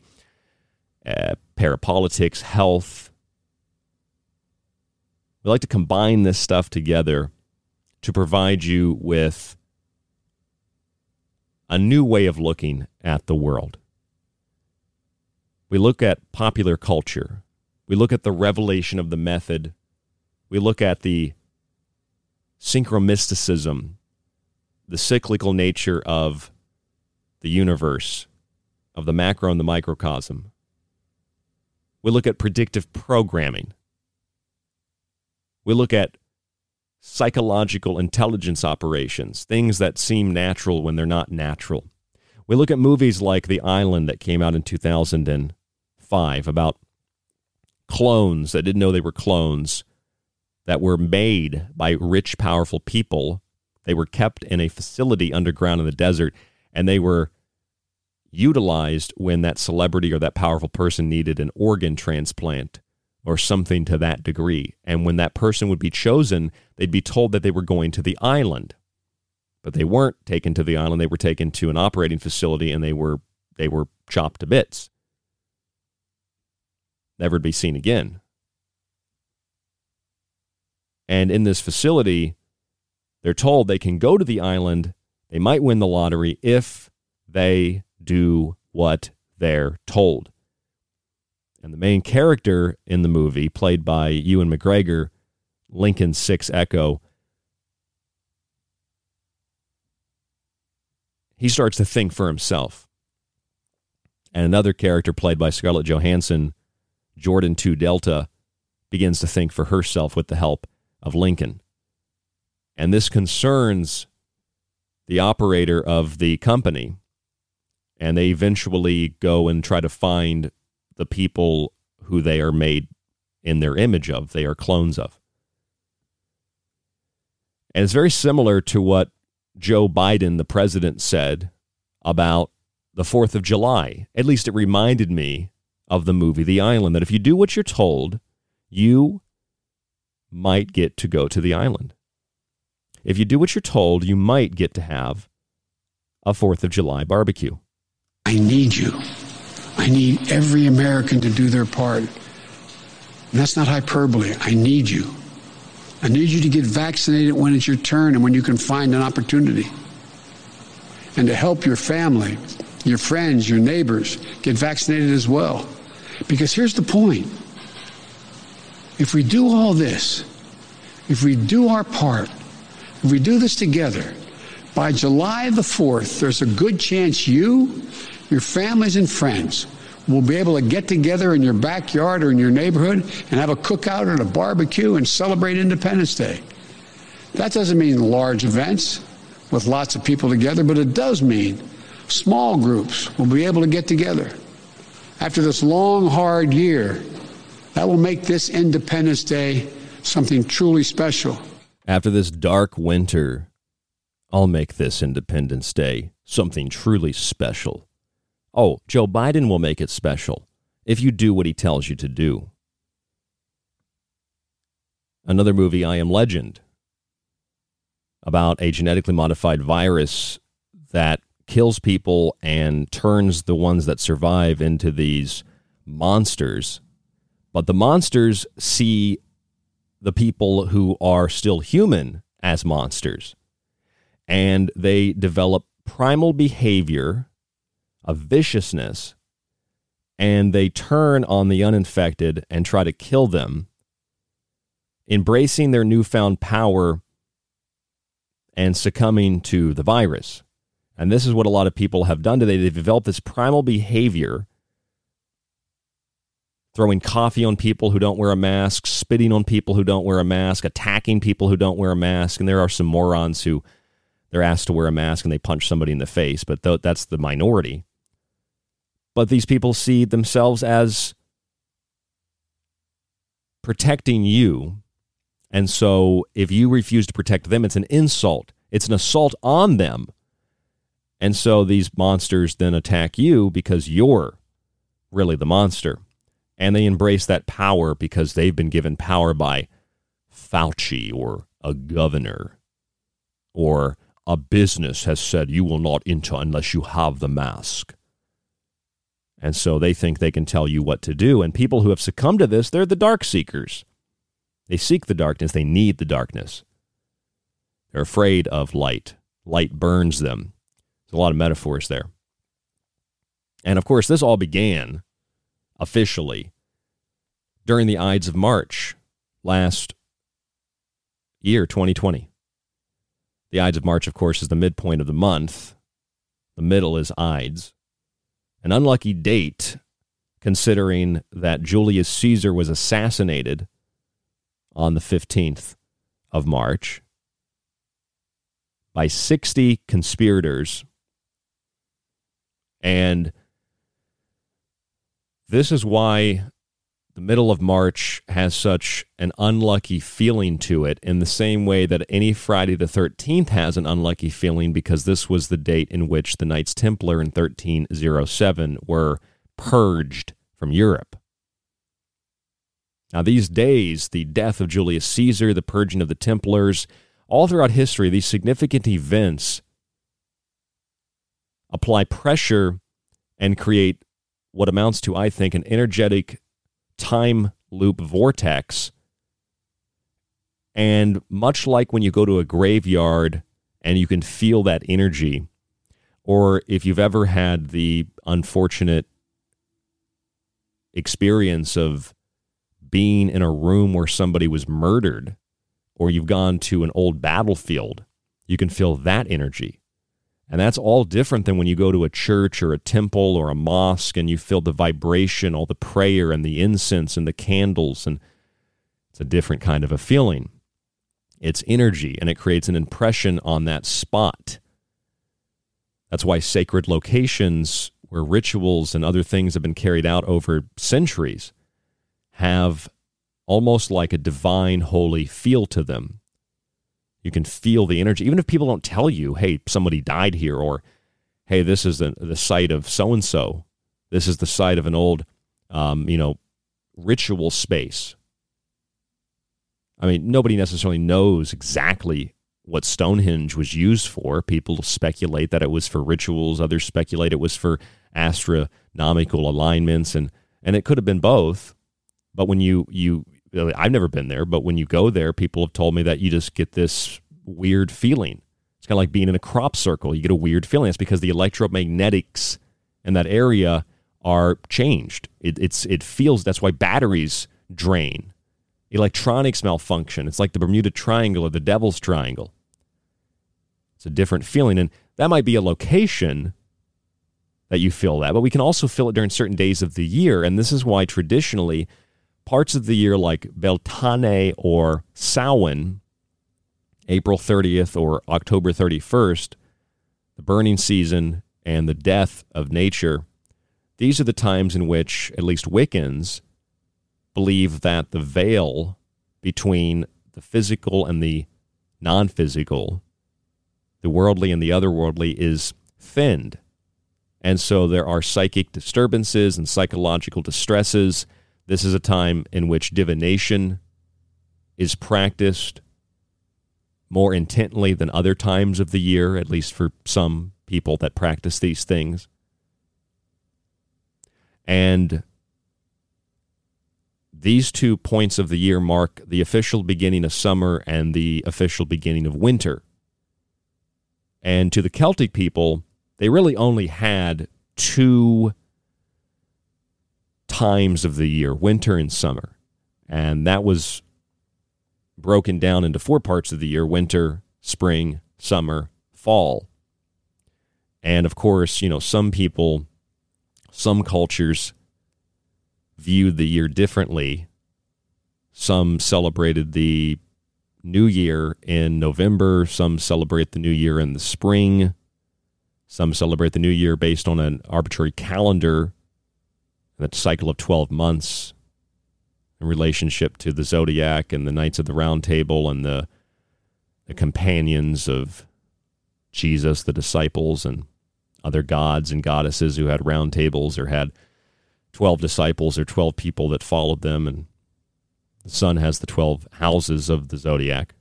uh, parapolitics, health. We like to combine this stuff together to provide you with a new way of looking at the world. We look at popular culture, we look at the revelation of the method. We look at the synchromysticism, the cyclical nature of the universe, of the macro and the microcosm. We look at predictive programming. We look at psychological intelligence operations, things that seem natural when they're not natural. We look at movies like The Island that came out in 2005 about clones that didn't know they were clones that were made by rich, powerful people. They were kept in a facility underground in the desert, and they were utilized when that celebrity or that powerful person needed an organ transplant or something to that degree. And when that person would be chosen, they'd be told that they were going to the island. But they weren't taken to the island, they were taken to an operating facility and they were they were chopped to bits. Never to be seen again. And in this facility, they're told they can go to the island, they might win the lottery if they do what they're told. And the main character in the movie, played by Ewan McGregor, Lincoln Six Echo, he starts to think for himself. And another character, played by Scarlett Johansson, Jordan 2 Delta, begins to think for herself with the help of Lincoln. And this concerns the operator of the company. And they eventually go and try to find the people who they are made in their image of, they are clones of. And it's very similar to what Joe Biden, the president, said about the 4th of July. At least it reminded me of the movie The Island that if you do what you're told, you might get to go to the island. If you do what you're told, you might get to have a 4th of July barbecue. I need you. I need every American to do their part. And that's not hyperbole. I need you. I need you to get vaccinated when it's your turn and when you can find an opportunity. And to help your family, your friends, your neighbors get vaccinated as well. Because here's the point if we do all this, if we do our part, if we do this together, by July the 4th, there's a good chance you, your families, and friends will be able to get together in your backyard or in your neighborhood and have a cookout or a barbecue and celebrate Independence Day. That doesn't mean large events with lots of people together, but it does mean small groups will be able to get together. After this long, hard year, that will make this Independence Day something truly special. After this dark winter, I'll make this Independence Day something truly special. Oh, Joe Biden will make it special if you do what he tells you to do. Another movie, I Am Legend, about a genetically modified virus that kills people and turns the ones that survive into these monsters. But the monsters see the people who are still human as monsters. And they develop primal behavior a viciousness and they turn on the uninfected and try to kill them, embracing their newfound power and succumbing to the virus. And this is what a lot of people have done today. They've developed this primal behavior, throwing coffee on people who don't wear a mask, spitting on people who don't wear a mask, attacking people who don't wear a mask. And there are some morons who they're asked to wear a mask and they punch somebody in the face, but th- that's the minority. But these people see themselves as protecting you. And so if you refuse to protect them, it's an insult, it's an assault on them. And so these monsters then attack you because you're really the monster. And they embrace that power because they've been given power by Fauci or a governor or a business has said you will not enter unless you have the mask. And so they think they can tell you what to do. And people who have succumbed to this, they're the dark seekers. They seek the darkness, they need the darkness. They're afraid of light. Light burns them. A lot of metaphors there. And of course, this all began officially during the Ides of March last year, 2020. The Ides of March, of course, is the midpoint of the month. The middle is Ides. An unlucky date, considering that Julius Caesar was assassinated on the 15th of March by 60 conspirators. And this is why the middle of March has such an unlucky feeling to it in the same way that any Friday the 13th has an unlucky feeling because this was the date in which the Knights Templar in 1307 were purged from Europe. Now, these days, the death of Julius Caesar, the purging of the Templars, all throughout history, these significant events apply pressure and create what amounts to, I think, an energetic time loop vortex. And much like when you go to a graveyard and you can feel that energy, or if you've ever had the unfortunate experience of being in a room where somebody was murdered, or you've gone to an old battlefield, you can feel that energy. And that's all different than when you go to a church or a temple or a mosque and you feel the vibration, all the prayer and the incense and the candles. And it's a different kind of a feeling. It's energy and it creates an impression on that spot. That's why sacred locations where rituals and other things have been carried out over centuries have almost like a divine, holy feel to them. You can feel the energy, even if people don't tell you, hey, somebody died here, or hey, this is the, the site of so and so. This is the site of an old, um, you know, ritual space. I mean, nobody necessarily knows exactly what Stonehenge was used for. People speculate that it was for rituals, others speculate it was for astronomical alignments, and, and it could have been both. But when you, you I've never been there, but when you go there, people have told me that you just get this weird feeling. It's kind of like being in a crop circle. You get a weird feeling. It's because the electromagnetics in that area are changed. It, it's it feels that's why batteries drain, electronics malfunction. It's like the Bermuda Triangle or the Devil's Triangle. It's a different feeling, and that might be a location that you feel that, but we can also feel it during certain days of the year, and this is why traditionally parts of the year like Beltane or Samhain, April 30th or October 31st, the burning season and the death of nature, these are the times in which at least Wiccans believe that the veil between the physical and the non physical, the worldly and the otherworldly, is thinned. And so there are psychic disturbances and psychological distresses this is a time in which divination is practiced more intently than other times of the year, at least for some people that practice these things. And these two points of the year mark the official beginning of summer and the official beginning of winter. And to the Celtic people, they really only had two times of the year, winter and summer. And that was broken down into four parts of the year winter, spring, summer, fall. And of course, you know, some people, some cultures viewed the year differently. Some celebrated the new year in November, some celebrate the new year in the spring. Some celebrate the new year based on an arbitrary calendar that cycle of 12 months in relationship to the zodiac and the Knights of the Round Table and the, the companions of Jesus, the disciples, and other gods and goddesses who had round tables or had 12 disciples or 12 people that followed them. And the sun has the 12 houses of the zodiac,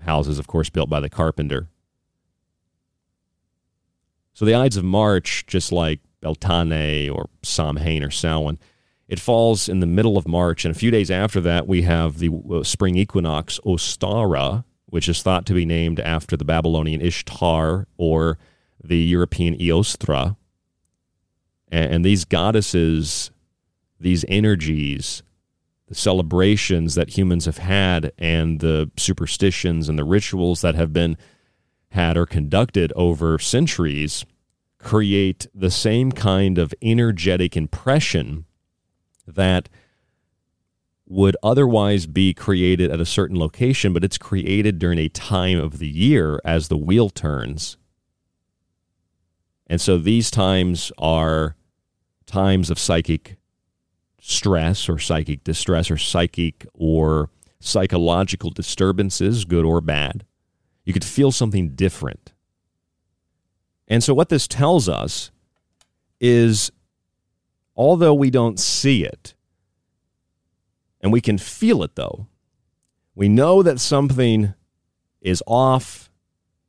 houses, of course, built by the carpenter. So the Ides of March, just like Beltane or Samhain or Samhain. It falls in the middle of March, and a few days after that, we have the uh, spring equinox, Ostara, which is thought to be named after the Babylonian Ishtar or the European Eostra. And these goddesses, these energies, the celebrations that humans have had, and the superstitions and the rituals that have been had or conducted over centuries create the same kind of energetic impression that would otherwise be created at a certain location, but it's created during a time of the year as the wheel turns. And so these times are times of psychic stress or psychic distress or psychic or psychological disturbances, good or bad. You could feel something different. And so, what this tells us is although we don't see it, and we can feel it though, we know that something is off,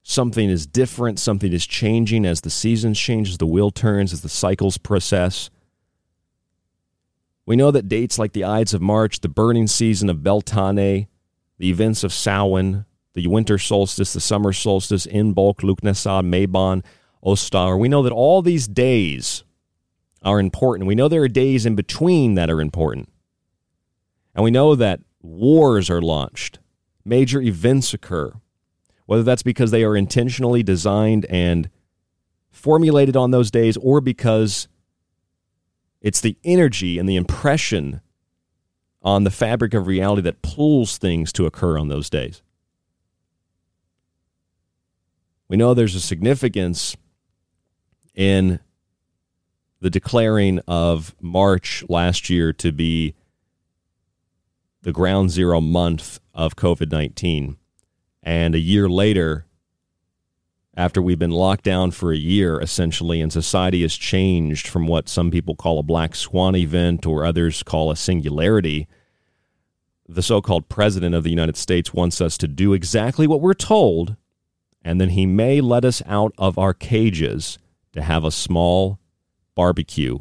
something is different, something is changing as the seasons change, as the wheel turns, as the cycles process. We know that dates like the Ides of March, the burning season of Beltane, the events of Samhain, the winter solstice, the summer solstice, Imbolc, Lughnasadh, Mabon, Ostar. We know that all these days are important. We know there are days in between that are important. And we know that wars are launched, major events occur, whether that's because they are intentionally designed and formulated on those days or because it's the energy and the impression on the fabric of reality that pulls things to occur on those days. We know there's a significance in the declaring of March last year to be the ground zero month of COVID 19. And a year later, after we've been locked down for a year essentially, and society has changed from what some people call a black swan event or others call a singularity, the so called president of the United States wants us to do exactly what we're told, and then he may let us out of our cages to have a small barbecue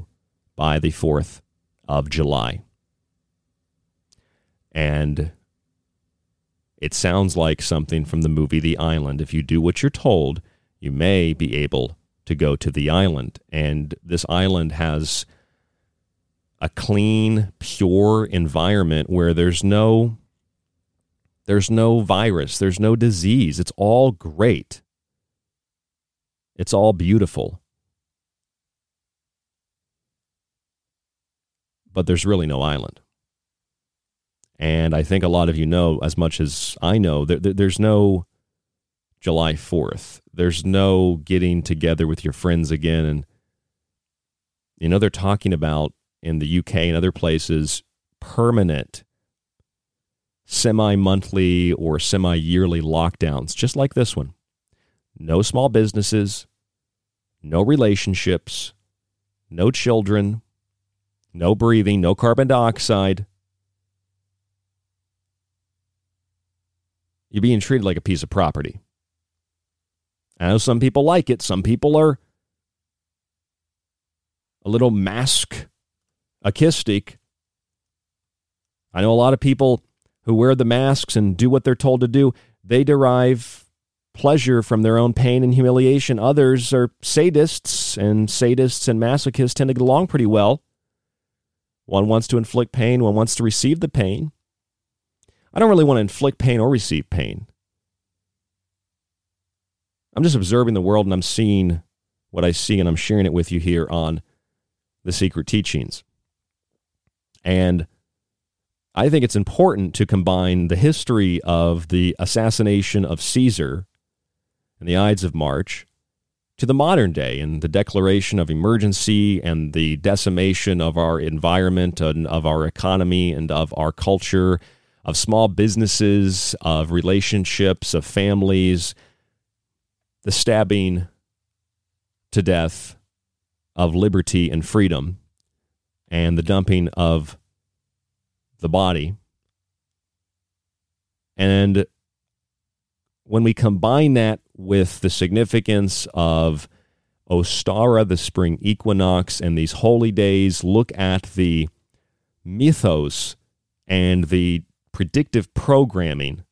by the 4th of July. And it sounds like something from the movie The Island. If you do what you're told, you may be able to go to the island. And this island has a clean, pure environment where there's no there's no virus, there's no disease. It's all great. It's all beautiful. But there's really no island. And I think a lot of you know, as much as I know, there, there's no July 4th. There's no getting together with your friends again. And, you know, they're talking about in the UK and other places permanent semi monthly or semi yearly lockdowns, just like this one. No small businesses, no relationships, no children, no breathing, no carbon dioxide. You're being treated like a piece of property. I know some people like it. Some people are a little mask achistic. I know a lot of people who wear the masks and do what they're told to do. They derive pleasure from their own pain and humiliation. Others are sadists, and sadists and masochists tend to get along pretty well. One wants to inflict pain, one wants to receive the pain. I don't really want to inflict pain or receive pain. I'm just observing the world and I'm seeing what I see and I'm sharing it with you here on the secret teachings. And I think it's important to combine the history of the assassination of Caesar and the Ides of March to the modern day and the declaration of emergency and the decimation of our environment and of our economy and of our culture of small businesses, of relationships, of families, the stabbing to death of liberty and freedom, and the dumping of the body. And when we combine that with the significance of Ostara, the spring equinox, and these holy days, look at the mythos and the predictive programming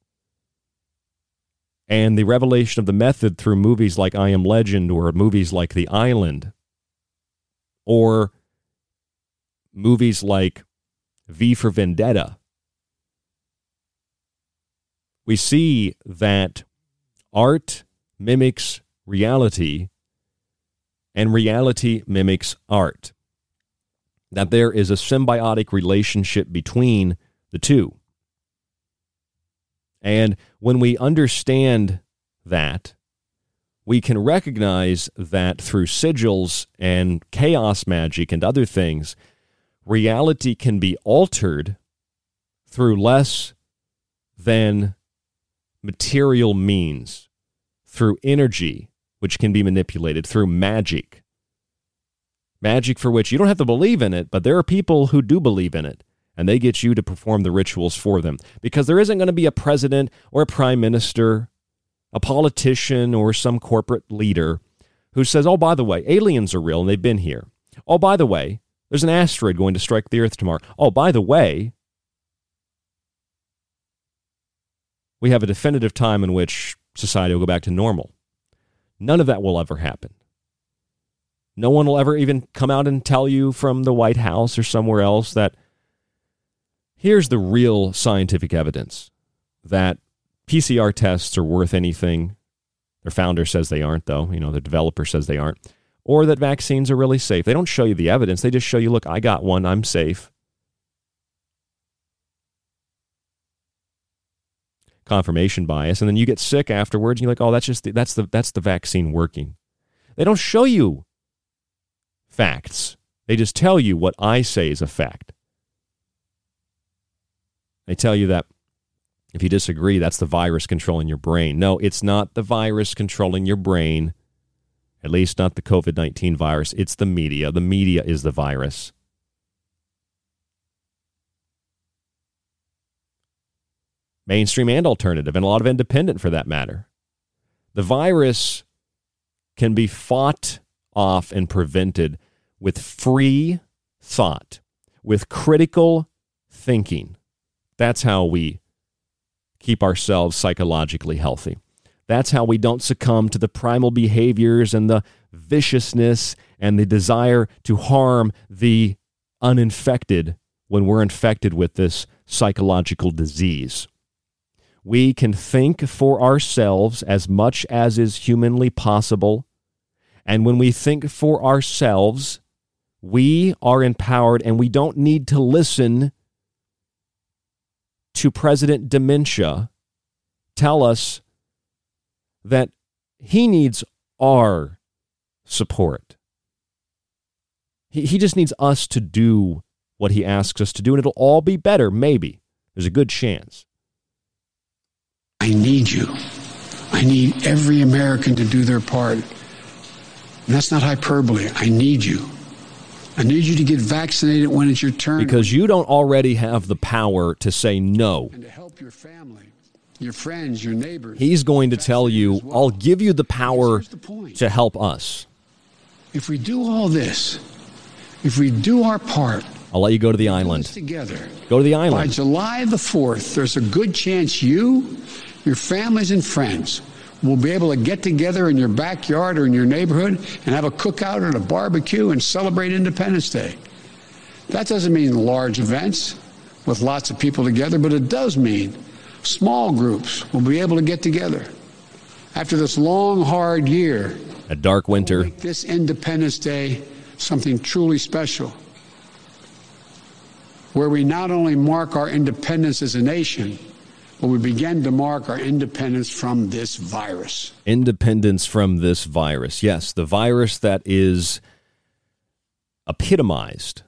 and the revelation of the method through movies like I Am Legend or movies like The Island or movies like V for Vendetta, we see that art mimics reality and reality mimics art. That there is a symbiotic relationship between the two. And when we understand that, we can recognize that through sigils and chaos magic and other things, reality can be altered through less than material means, through energy, which can be manipulated, through magic. Magic for which you don't have to believe in it, but there are people who do believe in it, and they get you to perform the rituals for them. Because there isn't going to be a president or a prime minister, a politician, or some corporate leader who says, oh, by the way, aliens are real and they've been here. Oh, by the way, there's an asteroid going to strike the Earth tomorrow. Oh, by the way, we have a definitive time in which society will go back to normal. None of that will ever happen. No one will ever even come out and tell you from the White House or somewhere else that here's the real scientific evidence that PCR tests are worth anything. Their founder says they aren't, though. You know, the developer says they aren't. Or that vaccines are really safe. They don't show you the evidence. They just show you, look, I got one. I'm safe. Confirmation bias, and then you get sick afterwards, and you're like, oh, that's just the, that's the that's the vaccine working. They don't show you facts. They just tell you what I say is a fact. They tell you that if you disagree, that's the virus controlling your brain. No, it's not the virus controlling your brain, at least not the COVID 19 virus. It's the media. The media is the virus. Mainstream and alternative, and a lot of independent for that matter. The virus can be fought off and prevented with free thought, with critical thinking. That's how we keep ourselves psychologically healthy. That's how we don't succumb to the primal behaviors and the viciousness and the desire to harm the uninfected when we're infected with this psychological disease. We can think for ourselves as much as is humanly possible. And when we think for ourselves, we are empowered and we don't need to listen to President Dementia tell us that he needs our support. He, he just needs us to do what he asks us to do, and it'll all be better, maybe. There's a good chance. I need you. I need every American to do their part. And that's not hyperbole. I need you. I need you to get vaccinated when it's your turn. Because you don't already have the power to say no. And to help your family, your friends, your neighbors. He's going to tell you, well. I'll give you the power the to help us. If we do all this, if we do our part, I'll let you go to the island. Together. Go to the island. By July the 4th, there's a good chance you your families and friends will be able to get together in your backyard or in your neighborhood and have a cookout and a barbecue and celebrate Independence Day. That doesn't mean large events with lots of people together, but it does mean small groups will be able to get together. After this long, hard year, a dark winter, we'll this Independence Day something truly special, where we not only mark our independence as a nation, but we began to mark our independence from this virus. Independence from this virus. Yes, the virus that is epitomized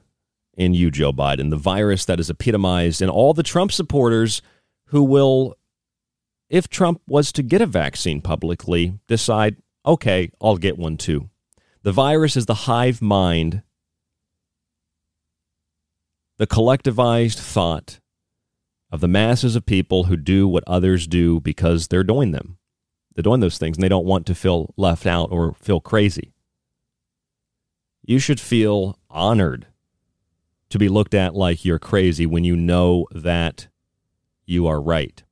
in you, Joe Biden, the virus that is epitomized in all the Trump supporters who will, if Trump was to get a vaccine publicly, decide, okay, I'll get one too. The virus is the hive mind, the collectivized thought of the masses of people who do what others do because they're doing them. They're doing those things and they don't want to feel left out or feel crazy. You should feel honored to be looked at like you're crazy when you know that you are right.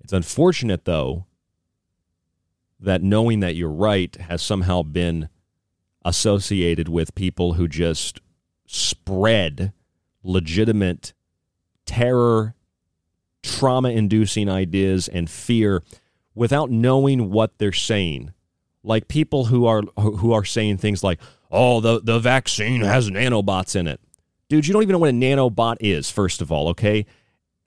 It's unfortunate, though, that knowing that you're right has somehow been associated with people who just spread legitimate terror trauma inducing ideas and fear without knowing what they're saying. Like people who are who are saying things like, "Oh, the the vaccine has nanobots in it." Dude, you don't even know what a nanobot is, first of all, okay?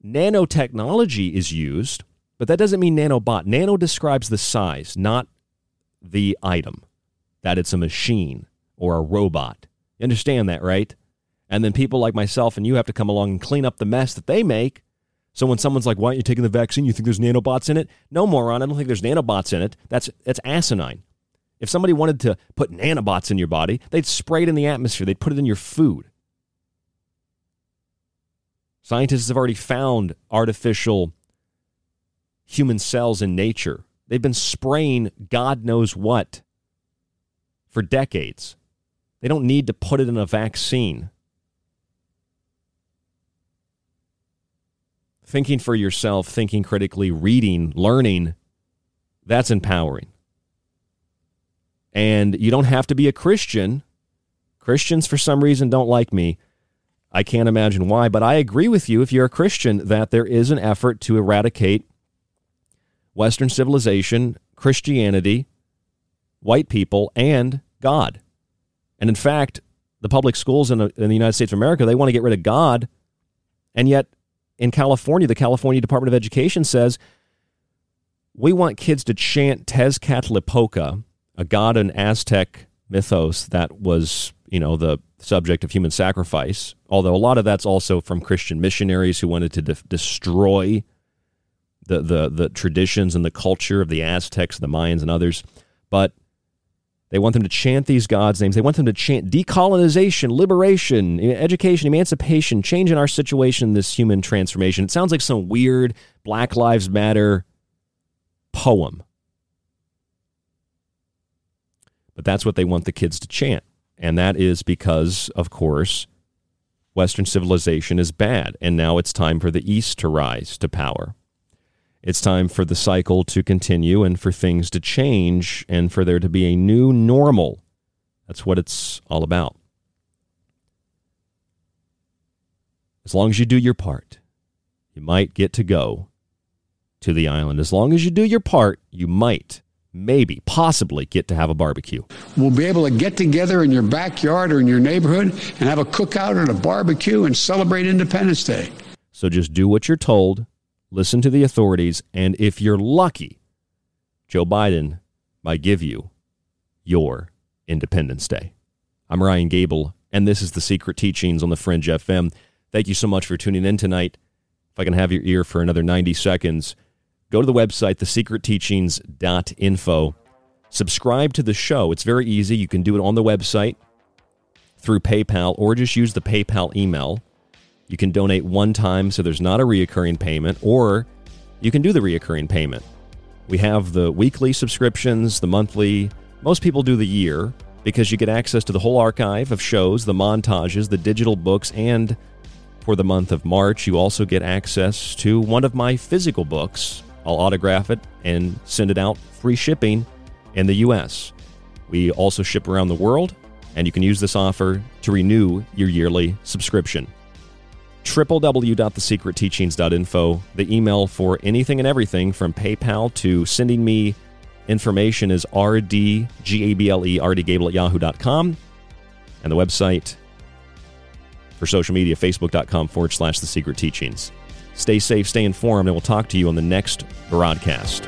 Nanotechnology is used, but that doesn't mean nanobot. Nano describes the size, not the item. That it's a machine or a robot. You understand that, right? And then people like myself and you have to come along and clean up the mess that they make. So when someone's like, "Why aren't you taking the vaccine? You think there's nanobots in it?" No, moron. I don't think there's nanobots in it. That's that's asinine. If somebody wanted to put nanobots in your body, they'd spray it in the atmosphere. They'd put it in your food. Scientists have already found artificial human cells in nature. They've been spraying God knows what for decades. They don't need to put it in a vaccine. Thinking for yourself, thinking critically, reading, learning, that's empowering. And you don't have to be a Christian. Christians, for some reason, don't like me. I can't imagine why, but I agree with you if you're a Christian that there is an effort to eradicate Western civilization, Christianity, white people, and God. And in fact, the public schools in the, in the United States of America, they want to get rid of God. And yet, in California, the California Department of Education says we want kids to chant Tezcatlipoca, a god in Aztec mythos that was, you know, the subject of human sacrifice. Although a lot of that's also from Christian missionaries who wanted to de- destroy the, the the traditions and the culture of the Aztecs, the Mayans, and others. But they want them to chant these gods' names. They want them to chant decolonization, liberation, education, emancipation, change in our situation, this human transformation. It sounds like some weird Black Lives Matter poem. But that's what they want the kids to chant. And that is because, of course, Western civilization is bad. And now it's time for the East to rise to power. It's time for the cycle to continue and for things to change and for there to be a new normal. That's what it's all about. As long as you do your part, you might get to go to the island. As long as you do your part, you might, maybe, possibly get to have a barbecue. We'll be able to get together in your backyard or in your neighborhood and have a cookout and a barbecue and celebrate Independence Day. So just do what you're told listen to the authorities, and if you're lucky, Joe Biden might give you your Independence Day. I'm Ryan Gable, and this is the Secret Teachings on the Fringe FM. Thank you so much for tuning in tonight. If I can have your ear for another 90 seconds, go to the website, thesecretteachings.info. Subscribe to the show. It's very easy. You can do it on the website through PayPal or just use the PayPal email you can donate one time so there's not a reoccurring payment, or you can do the reoccurring payment. We have the weekly subscriptions, the monthly. Most people do the year because you get access to the whole archive of shows, the montages, the digital books, and for the month of March, you also get access to one of my physical books. I'll autograph it and send it out free shipping in the US. We also ship around the world, and you can use this offer to renew your yearly subscription www.thesecretteachings.info. The email for anything and everything from PayPal to sending me information is rdgable, rdgable at yahoo.com. And the website for social media, facebook.com forward slash the secret teachings. Stay safe, stay informed, and we'll talk to you on the next broadcast.